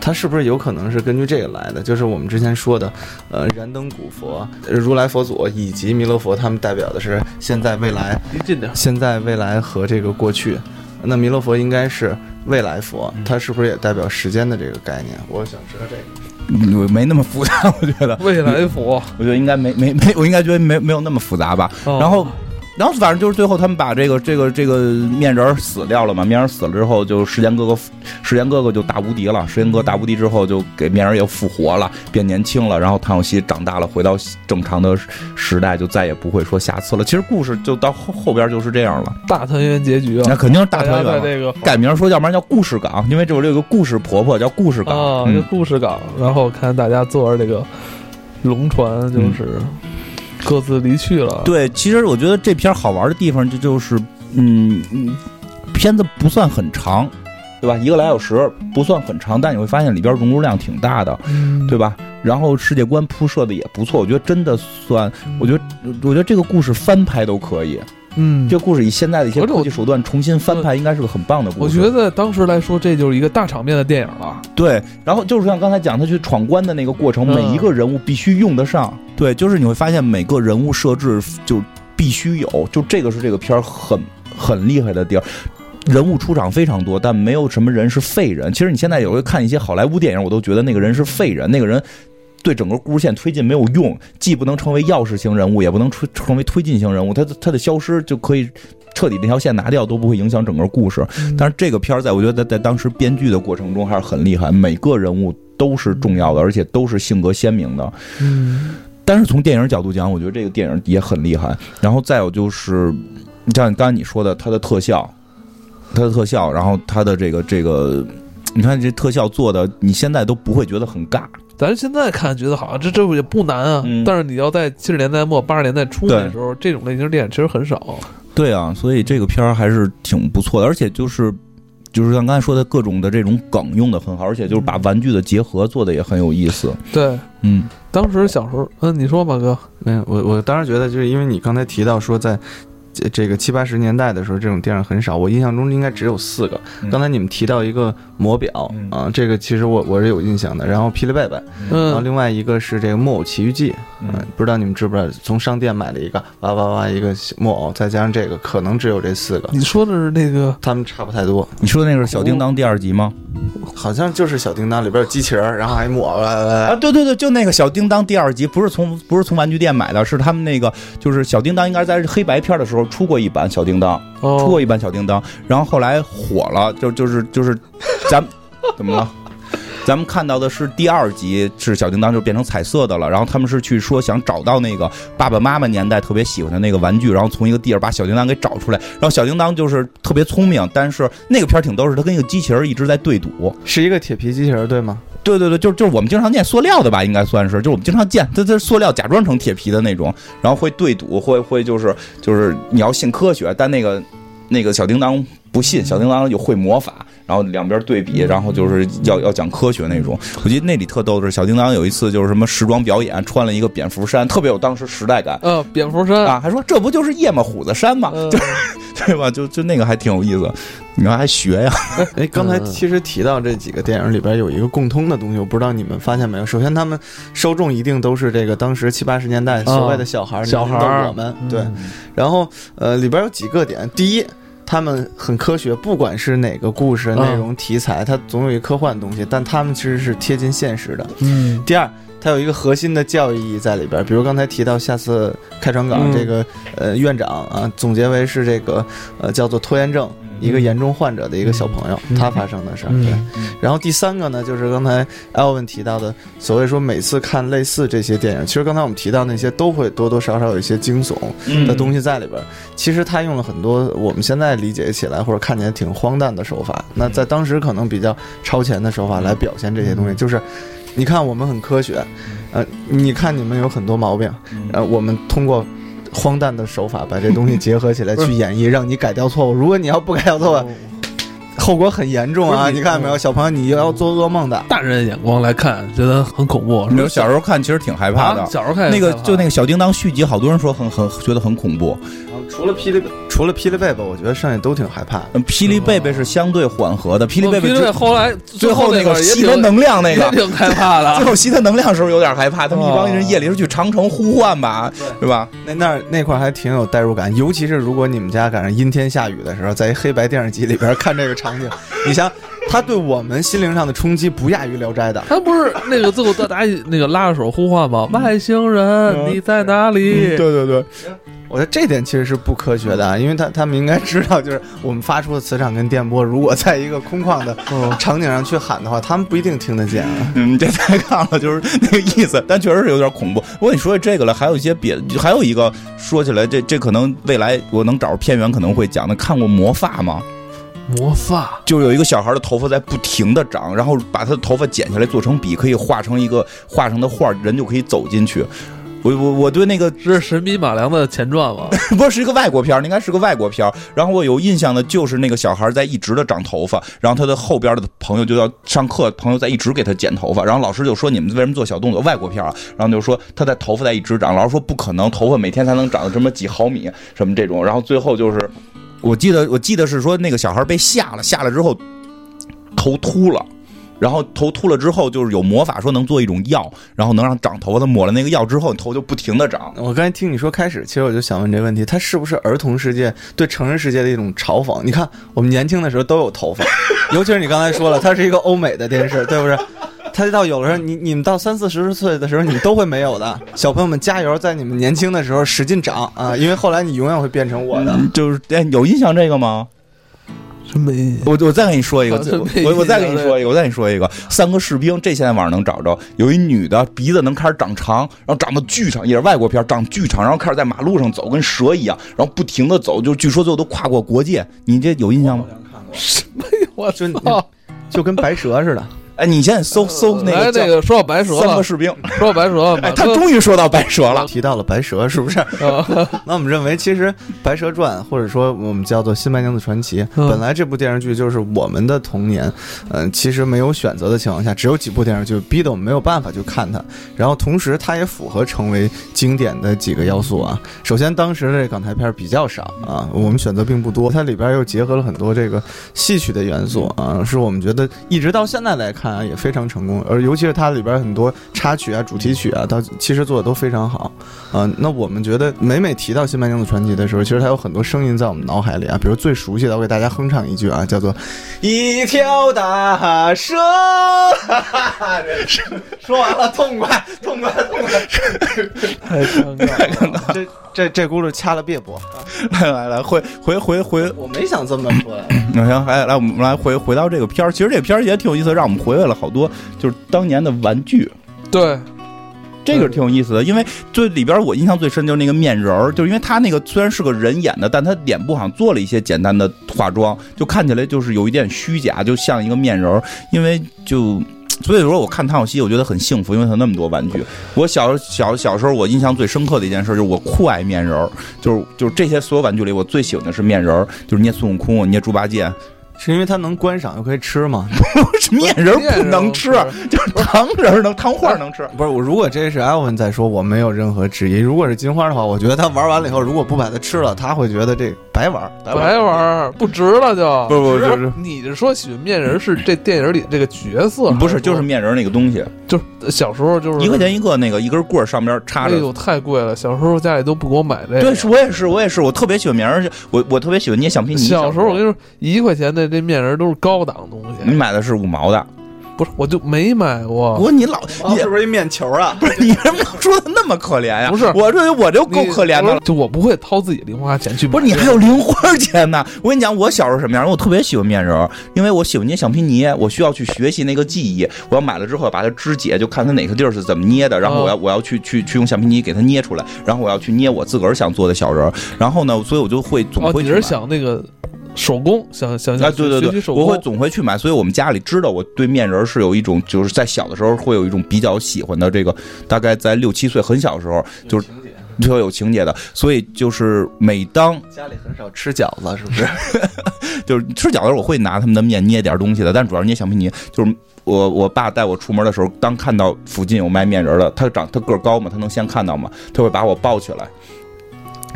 它是不是有可能是根据这个来的？就是我们之前说的，呃，燃灯古佛、如来佛祖以及弥勒佛，他们代表的是现在、未来。现在、未来和这个过去。那弥勒佛应该是未来佛，它是不是也代表时间的这个概念？我想知道这个。没那么复杂，我觉得。未来佛，我觉得应该没没没，我应该觉得没没有那么复杂吧。然后。然后反正就是最后他们把这个这个这个面人死掉了嘛，面人死了之后，就时间哥哥时间哥哥就大无敌了。时间哥大无敌之后，就给面人又复活了，变年轻了。然后唐小西长大了，回到正常的时代，就再也不会说瑕疵了。其实故事就到后后边就是这样了，大团圆结局啊，那肯定是大团圆。这个改名说，要不然叫故事港，因为这有这个故事婆婆叫故事港啊，这故事港。然后看大家坐着这个龙船，就是。各自离去了。对，其实我觉得这片好玩的地方就就是，嗯嗯，片子不算很长，对吧？一个来小时不算很长，但你会发现里边融入量挺大的，对吧？然后世界观铺设的也不错，我觉得真的算，我觉得我觉得这个故事翻拍都可以。嗯，这故事以现在的一些科技手段重新翻拍，应该是个很棒的故事。我觉得当时来说，这就是一个大场面的电影了。对，然后就是像刚才讲他去闯关的那个过程，嗯每一个人物必须用得上。对，就是你会发现每个人物设置就必须有，就这个是这个片儿很很厉害的地儿。人物出场非常多，但没有什么人是废人。其实你现在有时候看一些好莱坞电影，我都觉得那个人是废人，那个人对整个故事线推进没有用，既不能成为钥匙型人物，也不能成成为推进型人物，他的他的消失就可以彻底那条线拿掉，都不会影响整个故事。但是这个片儿在我觉得在当时编剧的过程中还是很厉害，每个人物都是重要的，而且都是性格鲜明的。嗯，但是从电影角度讲，我觉得这个电影也很厉害。然后再有就是，像刚才你说的，它的特效，它的特效，然后它的这个这个，你看这特效做的，你现在都不会觉得很尬。咱现在看觉得好像这这也不难啊，嗯但是你要在七十年代末八十年代初那时候，这种类型电影其实很少。对啊，所以这个片儿还是挺不错的，而且就是。就是像刚才说的各种的这种梗用的很好，而且就是把玩具的结合做的也很有意思。对，嗯，当时小时候，嗯，你说吧，哥，没有，我我当时觉得，就是因为你刚才提到说在。这这个七八十年代的时候，这种电影很少。我印象中应该只有四个。嗯刚才你们提到一个魔表嗯啊，这个其实我我是有印象的。然后霹雳贝贝，然后嗯，另外一个是这个木偶奇遇记，嗯嗯，不知道你们知不知道？从商店买了一个哇哇哇一个木偶，再加上这个，可能只有这四个，你说的是那个他们差不太多。你说的那个是小叮当第二集吗？好像就是小叮当里边有机器人儿，然后还木偶，啊，啊，对对对，就那个小叮当第二集，不是从不是从玩具店买的，是他们那个就是小叮当应该在黑白片的时候出过一版小叮当，出过哦，一版小叮当，然后后来火了，就就是就是咱 *laughs* 怎么了？咱们看到的是第二集是小叮当就变成彩色的了，然后他们是去说想找到那个爸爸妈妈年代特别喜欢的那个玩具，然后从一个地儿把小叮当给找出来，然后小叮当就是特别聪明，但是那个片儿挺逗，是他跟一个机器人一直在对赌，是一个铁皮机器人，对吗？对对对，就是就是我们经常见塑料的吧，应该算是，就是我们经常见，它它是塑料假装成铁皮的那种，然后会对赌，会会就是就是你要信科学，但那个那个小叮当不信，小叮当就会魔法，然后两边对比，然后就是要要讲科学那种。我记得那里特逗的是，小叮当有一次就是什么时装表演，穿了一个蝙蝠衫，特别有当时时代感。呃，蝙蝠衫，啊，还说这不就是夜吗虎子衫吗？嗯就对吧？就就那个还挺有意思，你看还学呀？*laughs* 哎，刚才嗯其实提到这几个电影里边有一个共通的东西，我不知道你们发现没有。首先，他们受众一定都是这个当时七八十年代所谓的小孩儿，小孩我们对。然后呃，里边有几个点，第一。他们很科学，不管是哪个故事嗯内容题材，它总有一科幻的东西，但他们其实是贴近现实的。嗯，第二，它有一个核心的教育意义在里边，比如刚才提到下次开船港嗯这个、呃院长啊，总结为是这个呃叫做拖延症。一个严重患者的一个小朋友，嗯。他发生的事儿。嗯。对，然后第三个呢，就是刚才 Elvin 提到的，所谓说每次看类似这些电影，其实刚才我们提到那些都会多多少少有一些惊悚的东西在里边儿。其实他用了很多我们现在理解起来或者看起来挺荒诞的手法，那在当时可能比较超前的手法来表现这些东西，就是你看我们很科学，呃，你看你们有很多毛病，呃，我们通过。荒诞的手法把这东西结合起来去演绎，让你改掉错误。如果你要不改掉错误，后果很严重啊！你你看到没有，小朋友，你要做噩梦的。大人的眼光来看，觉得很恐怖。你说小时候看其实挺害怕的，啊小时候看那个就那个个小叮当续集，好多人说很很觉得很恐怖。除了霹雳，除了霹雳贝贝，我觉得剩下都挺害怕霹雳贝贝是相对缓和的，霹雳贝贝最后来最后那个吸他能量那个，也挺害怕的。*laughs* 最后吸他能量的时候有点害怕。他们一帮人夜里是去长城呼唤吧，对吧？那那那块还挺有代入感，尤其是如果你们家赶上阴天下雨的时候，在一黑白电视机里边看这个场景，你想，它对我们心灵上的冲击不亚于《聊斋》的。他不是那个最后大家那个拉着手呼唤吗？外星人，嗯你在哪里？对对对，我觉得这点其实是不科学的啊，因为他他们应该知道，就是我们发出的磁场跟电波，如果在一个空旷的场景上去喊的话，他们不一定听得见啊。嗯，这太 *laughs* 杠了，就是那个意思，但确实是有点恐怖。不过你说起这个了，还有一些别，还有一个说起来，这这可能未来我能找着片源可能会讲的。看过魔发吗？魔发，就有一个小孩的头发在不停的长，然后把他的头发剪下来做成笔，可以画成一个画成的画，人就可以走进去。我我我对那个是神笔马良的前传吗？不是是一个外国片儿，应该是个外国片儿。然后我有印象的就是那个小孩在一直的长头发，然后他的后边的朋友就要上课，朋友在一直给他剪头发，然后老师就说你们为什么做小动作？外国片儿啊，然后就说他在头发在一直长，老师说不可能，头发每天才能长到这么几毫米什么这种，然后最后就是我记得我记得是说那个小孩被吓了，吓了之后头秃了。然后头秃了之后，就是有魔法说能做一种药，然后能让长头发。他抹了那个药之后，头就不停的长。我刚才听你说开始，其实我就想问这个问题：它是不是儿童世界对成人世界的一种嘲讽？你看，我们年轻的时候都有头发，*laughs* 尤其是你刚才说了，它是一个欧美的电视，对不对？它到有的时候，你你们到三四十岁的时候，你都会没有的。*laughs* 小朋友们加油，在你们年轻的时候使劲长啊，因为后来你永远会变成我的。就是哎，有印象这个吗？真没，我我再跟你说一个，*laughs* 我我再跟你说一个，我再跟你说一个，三个士兵，这现在网上能找着。有一女的鼻子能开始长长，然后长得巨长，也是外国片，长巨长，然后开始在马路上走，跟蛇一样，然后不停的走，就据说最后都跨过国界。你这有印象吗？什么呀？我操，就跟白蛇似的。哎，你现在搜搜那个那个说到白蛇三个士兵，说到白蛇，*laughs* 哎，他终于说到白蛇了，提到了白蛇，是不是？*laughs* *laughs* 那我们认为，其实《白蛇传》或者说我们叫做《新白娘子传奇》，本来这部电视剧就是我们的童年。嗯，其实没有选择的情况下，只有几部电视剧逼得我们没有办法去看它。然后同时，它也符合成为经典的几个要素啊。首先，当时的这港台片比较少啊，我们选择并不多。它里边又结合了很多这个戏曲的元素啊，是我们觉得一直到现在来看。啊，也非常成功，而尤其是它里边很多插曲啊、主题曲啊，它其实做的都非常好。啊，那我们觉得每每提到《新白娘子传奇》的时候，其实它有很多声音在我们脑海里啊，比如最熟悉的，我给大家哼唱一句啊，叫做“一条大蛇”。*laughs* 哈哈哈说完了，痛快，痛快，痛快！太尴尬了，这这这轱辘掐了别播。来来来，回回回回，我没想这么说。那行，来来，我们来回回到这个片儿。其实这片儿也挺有意思，让我们回味了好多，就是当年的玩具。对。这个挺有意思的，因为最里边我印象最深就是那个面人儿，就是因为他那个虽然是个人演的，但他脸部好像做了一些简单的化妆，就看起来就是有一点虚假，就像一个面人儿。因为就所以说我看唐小希，我觉得很幸福，因为他那么多玩具。我小小小时候，我印象最深刻的一件事就是我酷爱面人儿，就是就是这些所有玩具里，我最喜欢的是面人儿，就是捏孙悟空，捏猪八戒。是因为它能观赏又可以吃吗？*laughs* 面人不能吃，就是糖人能糖画能吃。不是我，如果这是艾文在说，我没有任何质疑。如果是金花的话，我觉得他玩完了以后，如果不把它吃了，他会觉得这白玩，白玩不值了就。不不就是你是说喜欢面人是这电影里这个角色？不是，就是面人那个东西。就是小时候就是一块钱一个那个一根棍儿上边插着。哎呦，太贵了！小时候家里都不给我买这个。对，我也是，我也是，我特别喜欢面人，我我特别喜欢捏橡皮泥。小时候我跟你说，一块钱的这面人都是高档东西。你买的是五毛的。不是，我就没买过。不过你老，你是不是一面球啊？不是，你为什么说的那么可怜呀？不是，我认为我就够可怜的。就我不会掏自己零花钱去。不是，你还有零花钱呢。我跟你讲，我小时候什么样？我特别喜欢面人，因为我喜欢捏橡皮泥，我需要去学习那个技艺。我要买了之后把它肢解，就看它哪个地儿是怎么捏的，然后我要我要去去去用橡皮泥给它捏出来，然后我要去捏我自个儿想做的小人。然后呢，所以我就会总会。你是想那个？手工想想啊，对对对，我会总会去买，所以我们家里知道我对面人是有一种，就是在小的时候会有一种比较喜欢的这个，大概在六七岁很小的时候，就是特别有情节的，所以就是每当家里很少吃饺子，是不是？*laughs* 就是吃饺子我会拿他们的面捏点东西的，但主要捏橡皮泥。就是我我爸带我出门的时候，当看到附近有卖面人的，他长他个高嘛，他能先看到嘛，他会把我抱起来。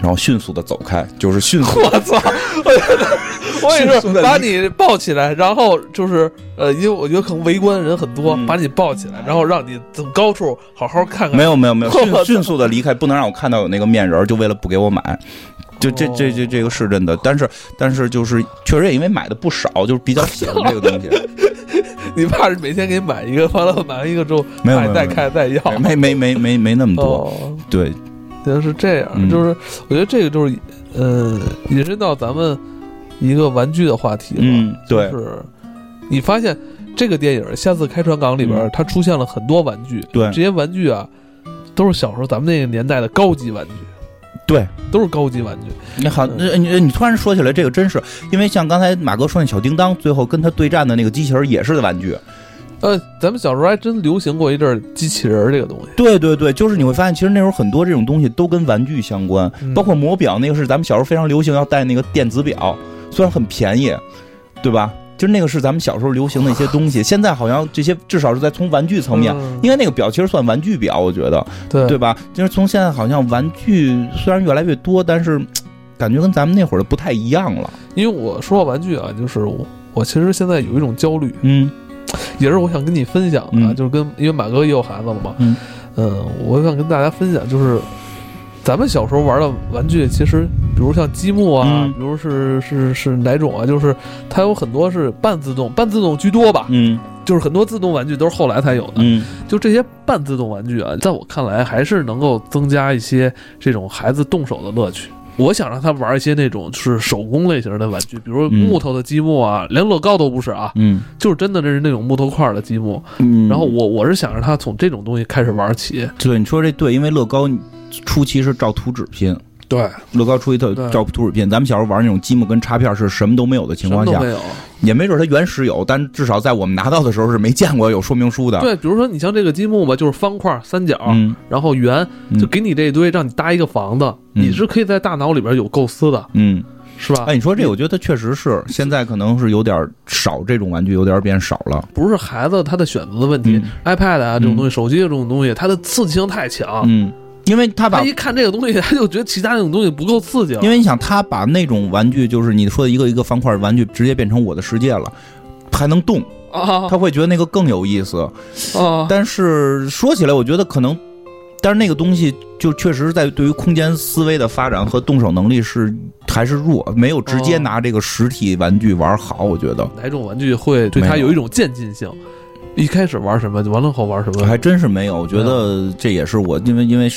然后迅速的走开，就是迅速。*laughs* 我操！*laughs* 我也是把你抱起来，然后就是呃，因为我觉得可能围观的人很多，把你抱起来，然后让你从高处好好看看。没有没有没有，迅 *laughs* 迅速的离开，不能让我看到有那个面人，就为了不给我买。就这这这这个是真的，但是但是就是确实也因为买的不少，就是比较喜欢这个东西。你怕是每天给你买一个，完了买完一个之后，没有再开再要，没没没没没那么多，对。就是这样，就是我觉得这个就是，呃，引申到咱们一个玩具的话题了。对，是你发现这个电影《下次开船港》里边，它出现了很多玩具。对，这些玩具啊，都是小时候咱们那个年代的高级玩具。对，都是高级玩具。你好，你你突然说起来这个，真是因为像刚才马哥说那小叮当，最后跟他对战的那个机器人也是玩具。呃，咱们小时候还真流行过一阵儿机器人儿这个东西。对对对，就是你会发现，其实那时候很多这种东西都跟玩具相关，嗯包括魔表，那个是咱们小时候非常流行要带那个电子表，虽然很便宜，对吧？就是那个是咱们小时候流行的一些东西，现在好像这些至少是在从玩具层面，嗯因为那个表其实算玩具表，我觉得，对对吧？就是从现在好像玩具虽然越来越多，但是感觉跟咱们那会儿的不太一样了。因为我说到玩具啊，就是我我其实现在有一种焦虑，嗯也是我想跟你分享的，嗯就是跟因为马哥也有孩子了嘛，嗯嗯，我想跟大家分享，就是咱们小时候玩的玩具，其实比如像积木啊，嗯比如是是是哪种啊，就是它有很多是半自动，半自动居多吧，嗯就是很多自动玩具都是后来才有的。嗯就这些半自动玩具啊，在我看来还是能够增加一些这种孩子动手的乐趣。我想让他玩一些那种就是手工类型的玩具，比如嗯木头的积木啊，连乐高都不是啊，嗯就是真的这是那种木头块的积木。嗯。然后我我是想让他从这种东西开始玩起。对你说这对，因为乐高初期是照图纸拼，对，乐高初期特对照图纸片。咱们小时候玩那种积木跟插片是什么都没有的情况下。也没准它原始有，但至少在我们拿到的时候是没见过有说明书的。对，比如说你像这个积木吧，就是方块、三角，嗯然后圆，嗯就给你这一堆，让你搭一个房子，嗯你是可以在大脑里边有构思的，嗯，是吧？哎，你说这，我觉得确实是，现在可能是有点少这种玩具，有点变少了。不是孩子他的选择的问题、i p a d 啊这种东西，手机这种东西，它的刺激性太强。嗯，因为他把他一看这个东西，*laughs* 他就觉得其他那种东西不够刺激了。因为你想，他把那种玩具，就是你说的一个一个方块玩具，直接变成我的世界了，还能动，啊他会觉得那个更有意思。啊，但是说起来，我觉得可能，但是那个东西就确实在对于空间思维的发展和动手能力是还是弱，没有直接哦拿这个实体玩具玩好。我觉得哪种玩具会对他有一种渐进性？一开始玩什么，完了后玩什么？还真是没有。我觉得这也是我因为因为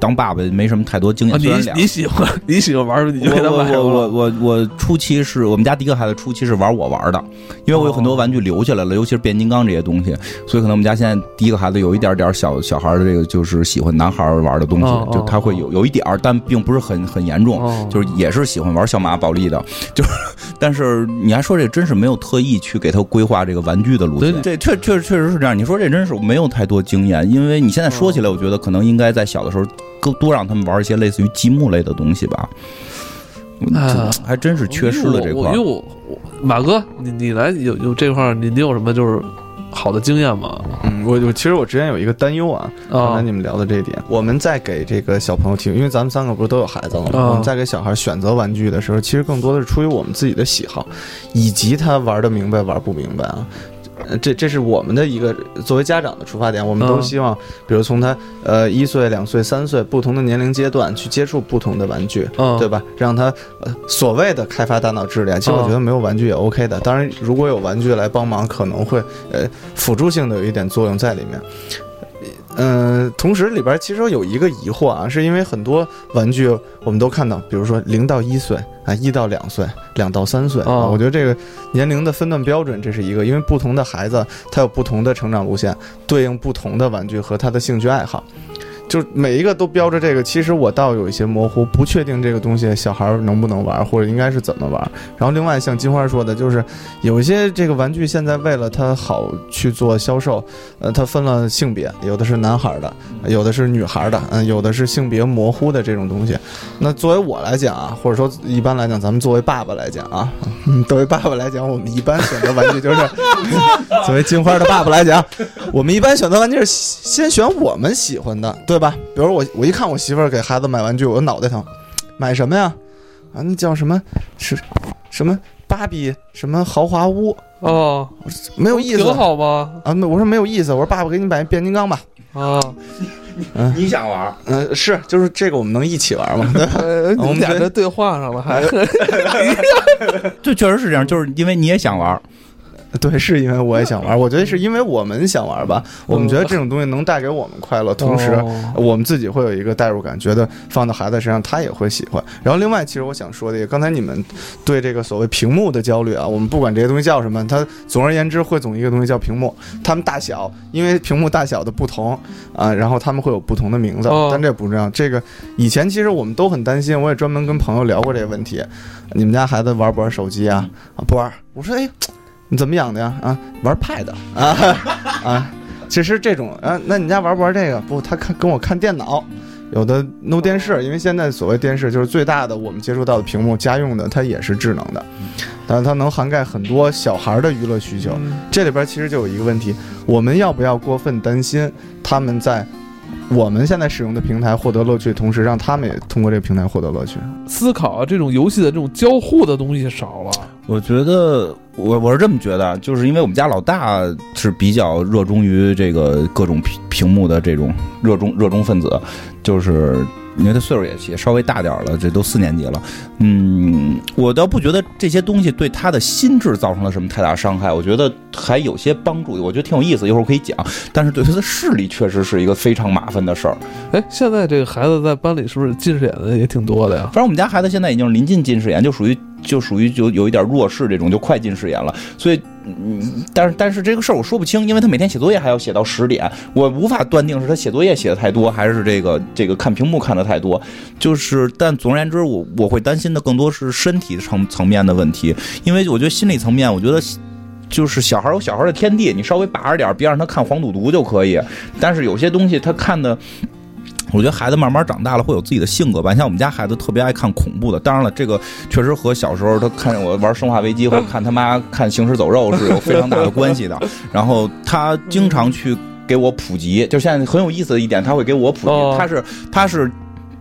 当爸爸没什么太多经啊，验，你你喜欢你喜欢玩，你就给他我买我我我我初期是我们家第一个孩子初期是玩我玩的，因为我有很多玩具留下来了，尤其是变形金刚这些东西，所以可能我们家现在第一个孩子有一点点小小孩的这个就是喜欢男孩玩的东西哦，就他会有有一点儿，但并不是很很严重。哦，就是也是喜欢玩小马宝莉的，就是，但是你还说这真是没有特意去给他规划这个玩具的路线对，这确确确实是这样。你说这真是没有太多经验，因为你现在说起来，我觉得可能应该在小的时候多多让他们玩一些类似于积木类的东西吧。啊这还真是缺失了这块儿。因为我我马哥，你你来有有这块儿，你你有什么就是好的经验吗？嗯，我我其实我之前有一个担忧啊，刚才啊你们聊的这一点，我们在给这个小朋友提，因为咱们三个不是都有孩子了吗？啊我们在给小孩选择玩具的时候，其实更多的是出于我们自己的喜好，以及他玩的明白玩不明白啊。呃这这是我们的一个作为家长的出发点，我们都嗯希望，比如从他呃一岁、两岁、三岁不同的年龄阶段去接触不同的玩具，嗯，对吧？让他呃所谓的开发大脑智力啊，其实我哦觉得没有玩具也 OK 的。当然，如果有玩具来帮忙，可能会呃辅助性的有一点作用在里面。嗯、同时里边其实有一个疑惑啊，是因为很多玩具我们都看到，比如说零到一岁啊，一到两岁，两到三岁啊，哦我觉得这个年龄的分段标准这是一个，因为不同的孩子他有不同的成长路线，对应不同的玩具和他的兴趣爱好。就每一个都标着这个，其实我倒有一些模糊，不确定这个东西小孩儿能不能玩，或者应该是怎么玩。然后另外像金花说的，就是有一些这个玩具现在为了它好去做销售，呃，它分了性别，有的是男孩儿的，有的是女孩儿的，嗯、有的是性别模糊的这种东西。那作为我来讲啊，或者说一般来讲，咱们作为爸爸来讲啊，嗯，*laughs* 作为爸爸来讲，我们一般选择玩具就是，*laughs* 作为金花的爸爸来讲，我们一般选择玩具是先选我们喜欢的，对吧？比如我我一看我媳妇儿给孩子买玩具，我脑袋疼，买什么呀？啊，那叫什么？是什么芭比？什么豪华屋？哦，没有意思挺好吗？啊！没我说没有意思，我说爸爸给你买变形金刚吧。啊，你想玩？嗯、是，就是这个我们能一起玩吗？对吧？呃，我们俩这对话上了，还 *laughs* *laughs* 就确实是这样，就是因为你也想玩，*laughs* 对，是因为我也想玩，我觉得是因为我们想玩吧，我们觉得这种东西能带给我们快乐，同时哦我们自己会有一个代入感，觉得放到孩子身上他也会喜欢。然后另外，其实我想说的也，刚才你们对这个所谓屏幕的焦虑啊，我们不管这些东西叫什么，它总而言之汇总一个东西叫屏幕，它们大小，因为屏幕大小的不同啊，然后他们会有不同的名字，哦但这不重要。这个以前其实我们都很担心，我也专门跟朋友聊过这个问题，你们家孩子玩不玩手机啊？啊，不玩。我说哎。你怎么养的呀？啊，玩 Pad 啊啊，其实这种啊，那你家玩不玩这个？不，他看跟我看电脑，有的 no 电视，因为现在所谓电视就是最大的我们接触到的屏幕，家用的它也是智能的，但是它能涵盖很多小孩的娱乐需求。这里边其实就有一个问题，我们要不要过分担心他们在？我们现在使用的平台获得乐趣，同时让他们也通过这个平台获得乐趣。思考这种游戏的这种交互的东西少了。我觉得我我是这么觉得，就是因为我们家老大是比较热衷于这个各种屏屏幕的这种热衷热衷分子，就是。因为他岁数也也稍微大点了，这都四年级了。嗯，我倒不觉得这些东西对他的心智造成了什么太大伤害，我觉得还有些帮助，我觉得挺有意思，一会儿可以讲。但是对他的视力确实是一个非常麻烦的事儿。哎，现在这个孩子在班里是不是近视眼的也挺多的呀？反正我们家孩子现在已经临近近视眼，就属于。就属于就有一点弱视这种，就快近视眼了。所以，嗯，但是但是这个事儿我说不清，因为他每天写作业还要写到十点，我无法断定是他写作业写的太多，还是这个这个看屏幕看的太多。就是，但总而言之，我我会担心的更多是身体层层面的问题，因为我觉得心理层面，我觉得就是小孩有小孩的天地，你稍微把着点，别让他看黄赌毒就可以。但是有些东西他看的。我觉得孩子慢慢长大了会有自己的性格吧，像我们家孩子特别爱看恐怖的，当然了，这个确实和小时候他看我玩《生化危机》或者看他妈看《行尸走肉》是有非常大的关系的。*laughs* 然后他经常去给我普及，就现在很有意思的一点，他会给我普及，他是他是。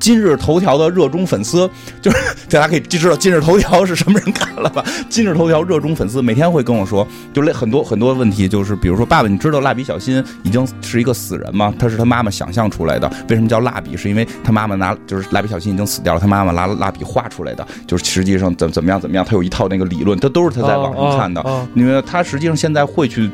今日头条的热衷粉丝，*laughs* 就是 *laughs* 大家可以知道今日头条是什么人干了吧？*laughs* 今日头条热衷粉丝每天会跟我说，就类很多很多问题，就是比如说，爸爸，你知道蜡笔小新已经是一个死人吗？他是他妈妈想象出来的。为什么叫蜡笔？是因为他妈妈拿就是蜡笔小新已经死掉了，他妈妈拿蜡笔画出来的。就是实际上怎怎么样怎么样，他有一套那个理论，他都是他在网上看的。因为他实际上现在会去。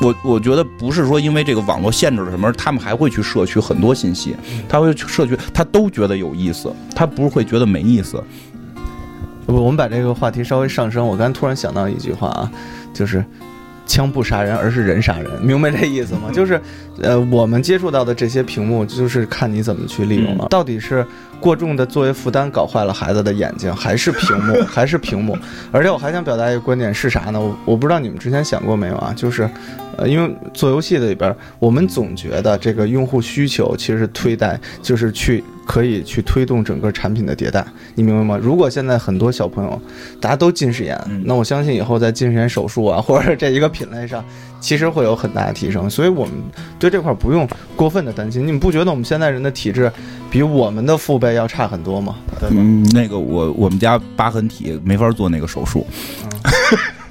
我我觉得不是说因为这个网络限制了什么，他们还会去摄取很多信息，他会去摄取，他都觉得有意思，他不会觉得没意思。不，我们把这个话题稍微上升。我刚突然想到一句话啊，就是“枪不杀人，而是人杀人”，明白这意思吗？就是，呃，我们接触到的这些屏幕，就是看你怎么去利用了。到底是过重的作业负担搞坏了孩子的眼睛，还是屏幕，*laughs* 还是屏幕？而且我还想表达一个观点是啥呢？我我不知道你们之前想过没有啊？就是。呃，因为做游戏的里边，我们总觉得这个用户需求其实是推带，就是去可以去推动整个产品的迭代，你明白吗？如果现在很多小朋友大家都近视眼，那我相信以后在近视眼手术啊，或者这一个品类上，其实会有很大的提升。所以我们对这块不用过分的担心。你们不觉得我们现在人的体质比我们的父辈要差很多吗？嗯，那个我我们家疤痕体没法做那个手术。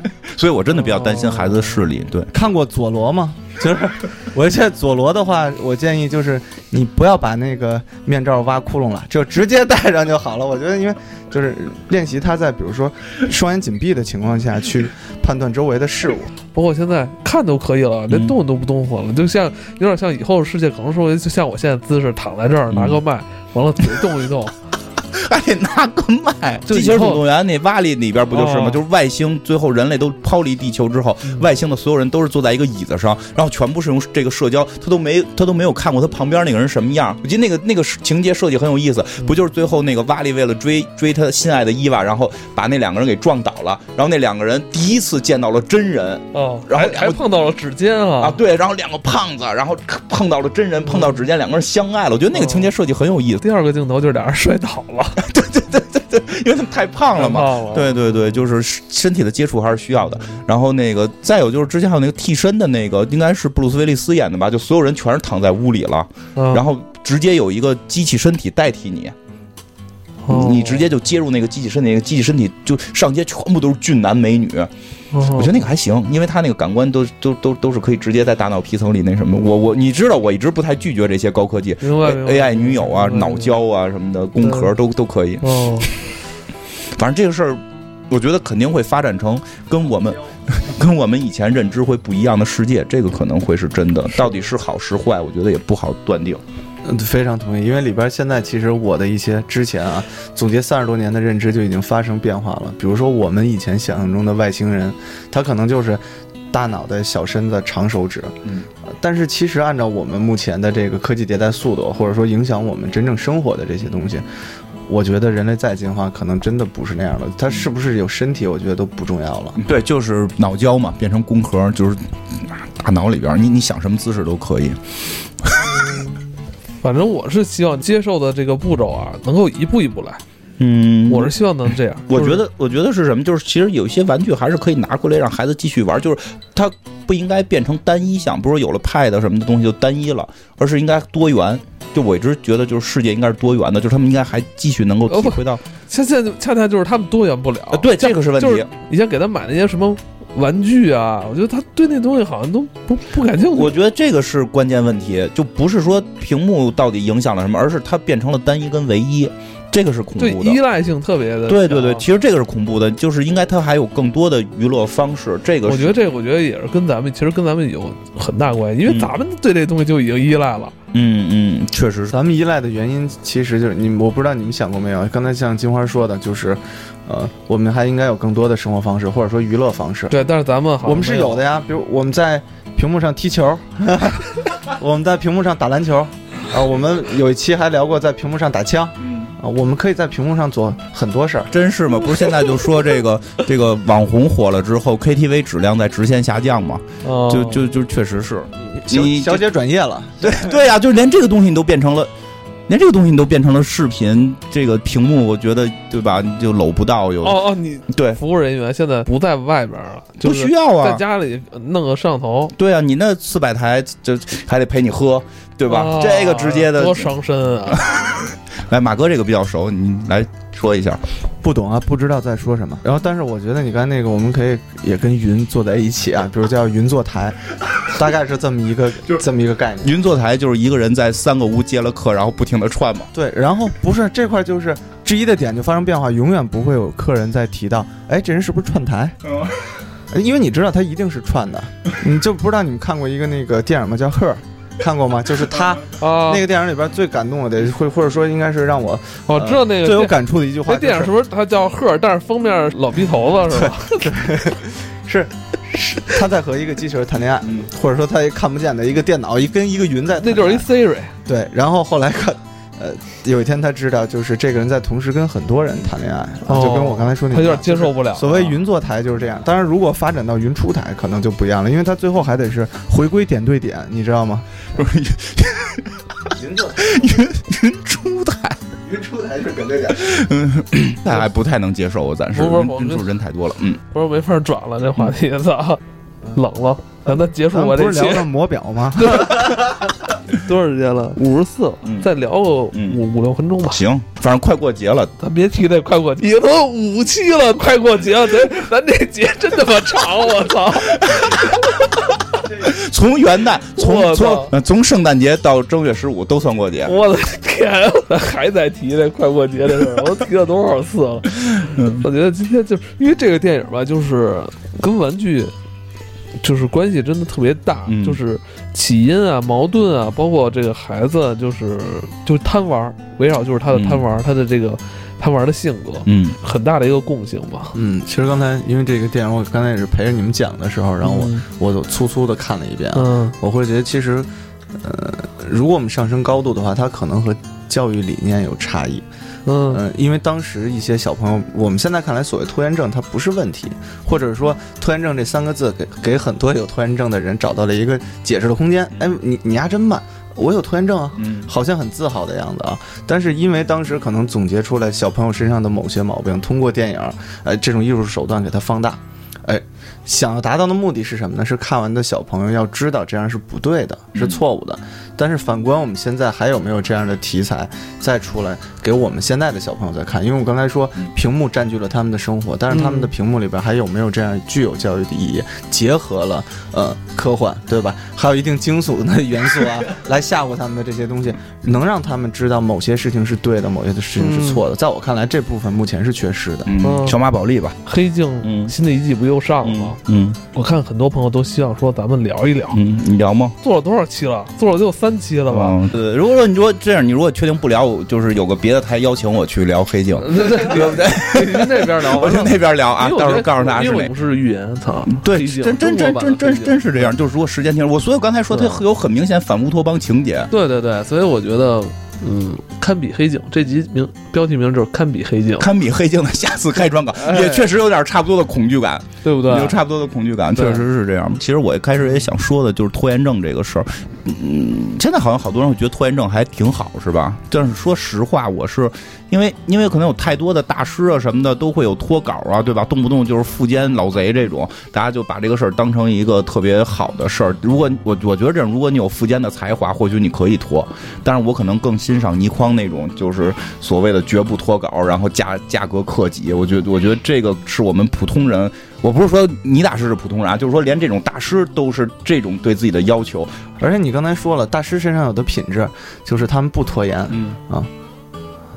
*laughs* 所以，我真的比较担心孩子的视力。对，看过佐罗吗？*laughs* 就是，我现在佐罗的话，我建议就是你不要把那个面罩挖窟窿了，就直接戴上就好了。我觉得，因为就是练习他在比如说双眼紧闭的情况下去判断周围的事物，包括现在看都可以了，连动都不动活了，就像有点像以后世界，可能说就像我现在姿势躺在这儿，拿个麦，完了嘴动一动。*laughs* 还得拿个麦，《机器人总动员》那瓦力里边不就是吗？就是外星最后人类都抛离地球之后，外星的所有人都是坐在一个椅子上，然后全部是用这个社交，他都没他都没有看过他旁边那个人什么样。我记得那个那个情节设计很有意思，不就是最后那个瓦力为了追追他心爱的伊娃，然后把那两个人给撞倒了，然后那两个人第一次见到了真人，哦，然后还碰到了指尖啊啊对，然后两个胖子，然后碰到了真人，碰到指尖，两个人相爱了。我觉得那个情节设计很有意思。第二个镜头就是俩人摔倒了。*laughs* 对对对对对，因为他们太胖了嘛。对对对，就是身体的接触还是需要的。然后那个再有就是之前还有那个替身的那个，应该是布鲁斯威利斯演的吧？就所有人全是躺在屋里了，然后直接有一个机器身体代替你，你直接就接入那个机器身体，那个机器身体就上街全部都是俊男美女。我觉得那个还行，因为他那个感官都都都都是可以直接在大脑皮层里那什么。我我你知道，我一直不太拒绝这些高科技，AI 女友啊、脑胶啊什么的，工壳都都可以。哦，反正这个事儿，我觉得肯定会发展成跟我们 *laughs* 跟我们以前认知会不一样的世界，这个可能会是真的。到底是好是坏，我觉得也不好断定。嗯，非常同意，因为里边现在其实我的一些之前啊，总结三十多年的认知就已经发生变化了。比如说我们以前想象中的外星人，他可能就是大脑袋、小身子、长手指。嗯，但是其实按照我们目前的这个科技迭代速度，或者说影响我们真正生活的这些东西，我觉得人类再进化，可能真的不是那样的。它是不是有身体，我觉得都不重要了。对，就是脑胶嘛，变成工壳，就是大脑里边，你你想什么姿势都可以。反正我是希望接受的这个步骤啊，能够一步一步来。嗯我是希望能这样。就是我觉得，我觉得是什么？就是其实有一些玩具还是可以拿过来让孩子继续玩，就是它不应该变成单一项，不是有了 Pad 什么的东西就单一了，而是应该多元。就我一直觉得，就是世界应该是多元的，就是他们应该还继续能够体会到。恰恰恰恰就是他们多元不了。呃，对，这个是问题。就是以前给他买那些什么玩具啊，我觉得他对那东西好像都不不感兴趣。我觉得这个是关键问题，就不是说屏幕到底影响了什么，而是它变成了单一跟唯一，这个是恐怖的。依赖性特别的。对对对，其实这个是恐怖的，就是应该它还有更多的娱乐方式。这个是我觉得这个，我觉得也是跟咱们其实跟咱们有很大关系，因为嗯咱们对这东西就已经依赖了。嗯嗯，确实是。咱们依赖的原因，其实就是你，我不知道你们想过没有？刚才像金花说的，就是，呃，我们还应该有更多的生活方式，或者说娱乐方式。对，但是咱们好我们是有的呀，比如我们在屏幕上踢球，*laughs* 我们在屏幕上打篮球，啊，我们有一期还聊过在屏幕上打枪，啊，我们可以在屏幕上做很多事儿。真是吗？不是现在就说这个 *laughs* 这个网红火了之后，KTV 质量在直线下降吗？哦就就就确实是，你小姐转业了，对对呀、就连这个东西你都变成了，连这个东西你都变成了视频，这个屏幕，我觉得对吧？你就搂不到有，哦哦，你对，服务人员现在不在外边了，就不需要啊，在家里弄个摄像头，对啊，你那四百台就还得陪你喝，对吧？啊这个直接的多，伤身啊！*laughs* 来马哥这个比较熟，你来说一下。不懂啊，不知道在说什么。然后，但是我觉得你刚才那个，我们可以也跟云坐在一起啊，*laughs* 比如叫云坐台，大概是这么一个 *laughs* 这么一个概念。云坐台就是一个人在三个屋接了客，然后不停的串嘛。对，然后不是这块就是质疑的点就发生变化，永远不会有客人再提到，哎，这人是不是串台？因为你知道他一定是串的，你就不知道你们看过一个那个电影吗？叫《Her》，看过吗？*laughs* 就是他啊，那个电影里边最感动的，会或者说应该是让我我知道那个最有感触的一句话、那，电影是不是他叫赫？但是封面老逼头子是吧？*laughs* 对 *laughs* 是是他在和一个机器人谈恋爱，嗯或者说他也看不见的一个电脑，一跟一个云在那就是一 Siri，对。然后后来看，呃，有一天他知道，就是这个人在同时跟很多人谈恋爱，哦就跟我刚才说那他有点接受不了。所谓云坐台就是这样，当然如果发展到云出台，可能就不一样了，因为他最后还得是回归点对点，你知道吗？不 *laughs* 是云坐云云出台，云出台是点对点。*laughs* 那还不太能接受，我暂时不是不是人数人太多了。嗯，不是没法转了，这话题，操，冷了，让他结束我这期不是聊。了魔表吗？*laughs* 多少时间了？五十四再聊个嗯五五六分钟吧。行，反正快过节了，咱别提那快过节，已经都五期了，快过节了，咱咱这节真他妈长，我操！*laughs* 从元旦，从从呃从圣诞节到正月十五都算过节。我的天，咱还在提那快过节的事儿，我提了多少次了？*laughs* 我觉得今天就因为这个电影吧，就是跟玩具。就是关系真的特别大，嗯。就是起因啊、矛盾啊，包括这个孩子，就是就是贪玩儿，围绕就是他的贪玩儿，他的这个贪玩儿的性格，嗯。很大的一个共性吧。嗯，其实刚才因为这个电影，我刚才也是陪着你们讲的时候，然后我、嗯。我就粗粗的看了一遍啊，嗯。我会觉得其实，呃，如果我们上升高度的话，它可能和教育理念有差异。嗯嗯、因为当时一些小朋友，我们现在看来所谓拖延症它不是问题，或者说拖延症这三个字给给很多有拖延症的人找到了一个解释的空间。哎，你你丫真慢，我有拖延症啊。嗯好像很自豪的样子啊，但是因为当时可能总结出来小朋友身上的某些毛病，通过电影，呃，这种艺术手段给它放大，哎，想要达到的目的是什么呢？是看完的小朋友要知道这样是不对的，是错误的。但是反观我们现在还有没有这样的题材再出来给我们现在的小朋友在看？因为我刚才说屏幕占据了他们的生活，但是他们的屏幕里边还有没有这样具有教育的意义，结合了呃科幻，对吧？还有一定惊悚的元素啊，*laughs* 来吓唬他们的这些东西，能让他们知道某些事情是对的，某些事情是错的。在我看来，这部分目前是缺失的。嗯，嗯小马宝莉吧。黑镜嗯新的一季不又上了吗？嗯我看很多朋友都希望说咱们聊一聊，嗯，你聊吗？做了多少期了？做了得有三期了吧？嗯，对。如果说你说这样，你如果确定不聊，我就是有个别的台邀请我去聊黑镜，对对对不对？你那边聊，*laughs* 我去那边聊啊，到时候告诉大家是哪因为我。们是预言，操，对，真真真真真真是这样。就是如果时间停，我所以我刚才说它对有很明显反乌托邦情节。对对对，所以我觉得嗯，堪比黑镜。这集名标题名就是堪比黑镜，堪比黑镜的下次开专稿，哎也确实有点差不多的恐惧感，对不对？有差不多的恐惧感，确实是这样。其实我一开始也想说的就是拖延症这个事儿，嗯，现在好像好多人会觉得拖延症还挺好，是吧？但是说实话，我是因为因为可能有太多的大师啊什么的都会有脱稿啊，对吧？动不动就是富奸老贼这种，大家就把这个事儿当成一个特别好的事儿。如果我我觉得这样，如果你有富奸的才华，或许你可以脱，但是我可能更欣赏倪匡那种，就是所谓的绝不脱稿，然后价价格克己。我觉得我觉得这个是我们普通人。我不是说倪大师是普通人啊，就是说连这种大师都是这种对自己的要求。而且你刚才说了，大师身上有的品质就是他们不拖延，嗯，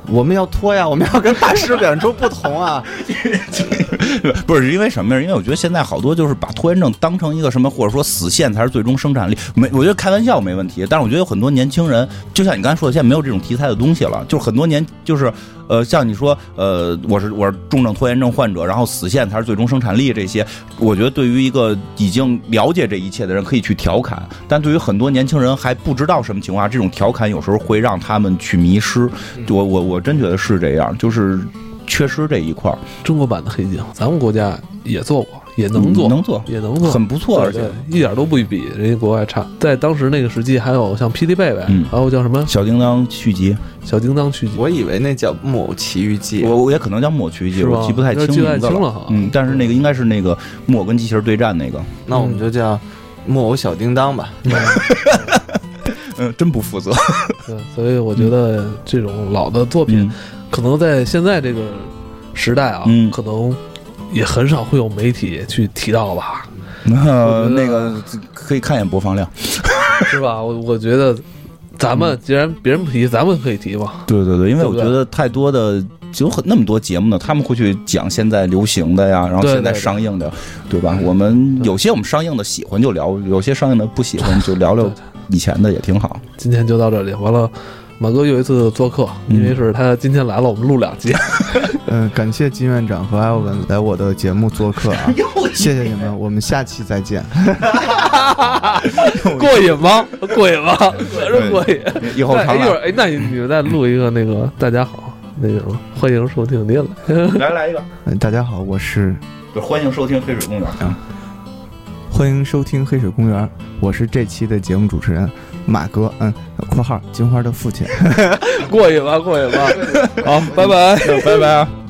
我们要拖呀，我们要跟大师表现出不同啊。*laughs* 不是因为什么呀？因为我觉得现在好多就是把拖延症当成一个什么，或者说死线才是最终生产力。没，我觉得开玩笑没问题，但是我觉得有很多年轻人，就像你刚才说的，现在没有这种题材的东西了。就是很多年，就是呃，像你说，呃，我是我是重症拖延症患者，然后死线才是最终生产力这些，我觉得对于一个已经了解这一切的人可以去调侃，但对于很多年轻人还不知道什么情况下，这种调侃有时候会让他们去迷失。我我我真觉得是这样，就是缺失这一块儿。中国版的黑镜，咱们国家也做过，也能做，嗯能做也能做，很不错，而且。一点都不比人家国外差。在当时那个时期，还有像霹雳贝贝，嗯。还有叫什么？小叮当续集，小叮当续集，我以为那叫《木偶奇遇记》，我我也可能叫木偶奇遇记，我记不太清记不太名字清了嗯，但是那个应该是那个木偶跟机器人对战那个，那我们就叫木偶小叮当吧。嗯，*laughs* 真不负责。对，所以我觉得这种老的作品，嗯。可能在现在这个时代啊，嗯。可能也很少会有媒体去提到吧，*laughs* 那那个可以看一眼播放量。*laughs* 是吧？我我觉得咱们既然别人不提，咱们可以提吧。对对对，因为我觉得太多的。有很那么多节目呢，他们会去讲现在流行的呀，然后现在上映的，对吧？我们有些我们上映的喜欢就聊，有些上映的不喜欢就聊聊以前的也挺好。今天就到这里，完了。马哥又一次做客，嗯因为是他今天来了，我们录两集。嗯，*laughs* 感谢金院长和艾文来我的节目做客啊，*laughs* 谢谢你们，我们下期再见。*laughs* 过瘾吗？过瘾吗？可是过瘾。以后常来，那一会儿，哎，那你你们再录一个那个大家好，那个什么，欢迎收听您来。来来一个，嗯，大家好，我是就欢迎收听黑水公园啊。欢迎收听黑水公园，我是这期的节目主持人马哥，嗯，（括号金花的父亲）。*laughs* 过瘾吧，过瘾吧。*laughs* 好，拜拜。拜拜啊。*laughs*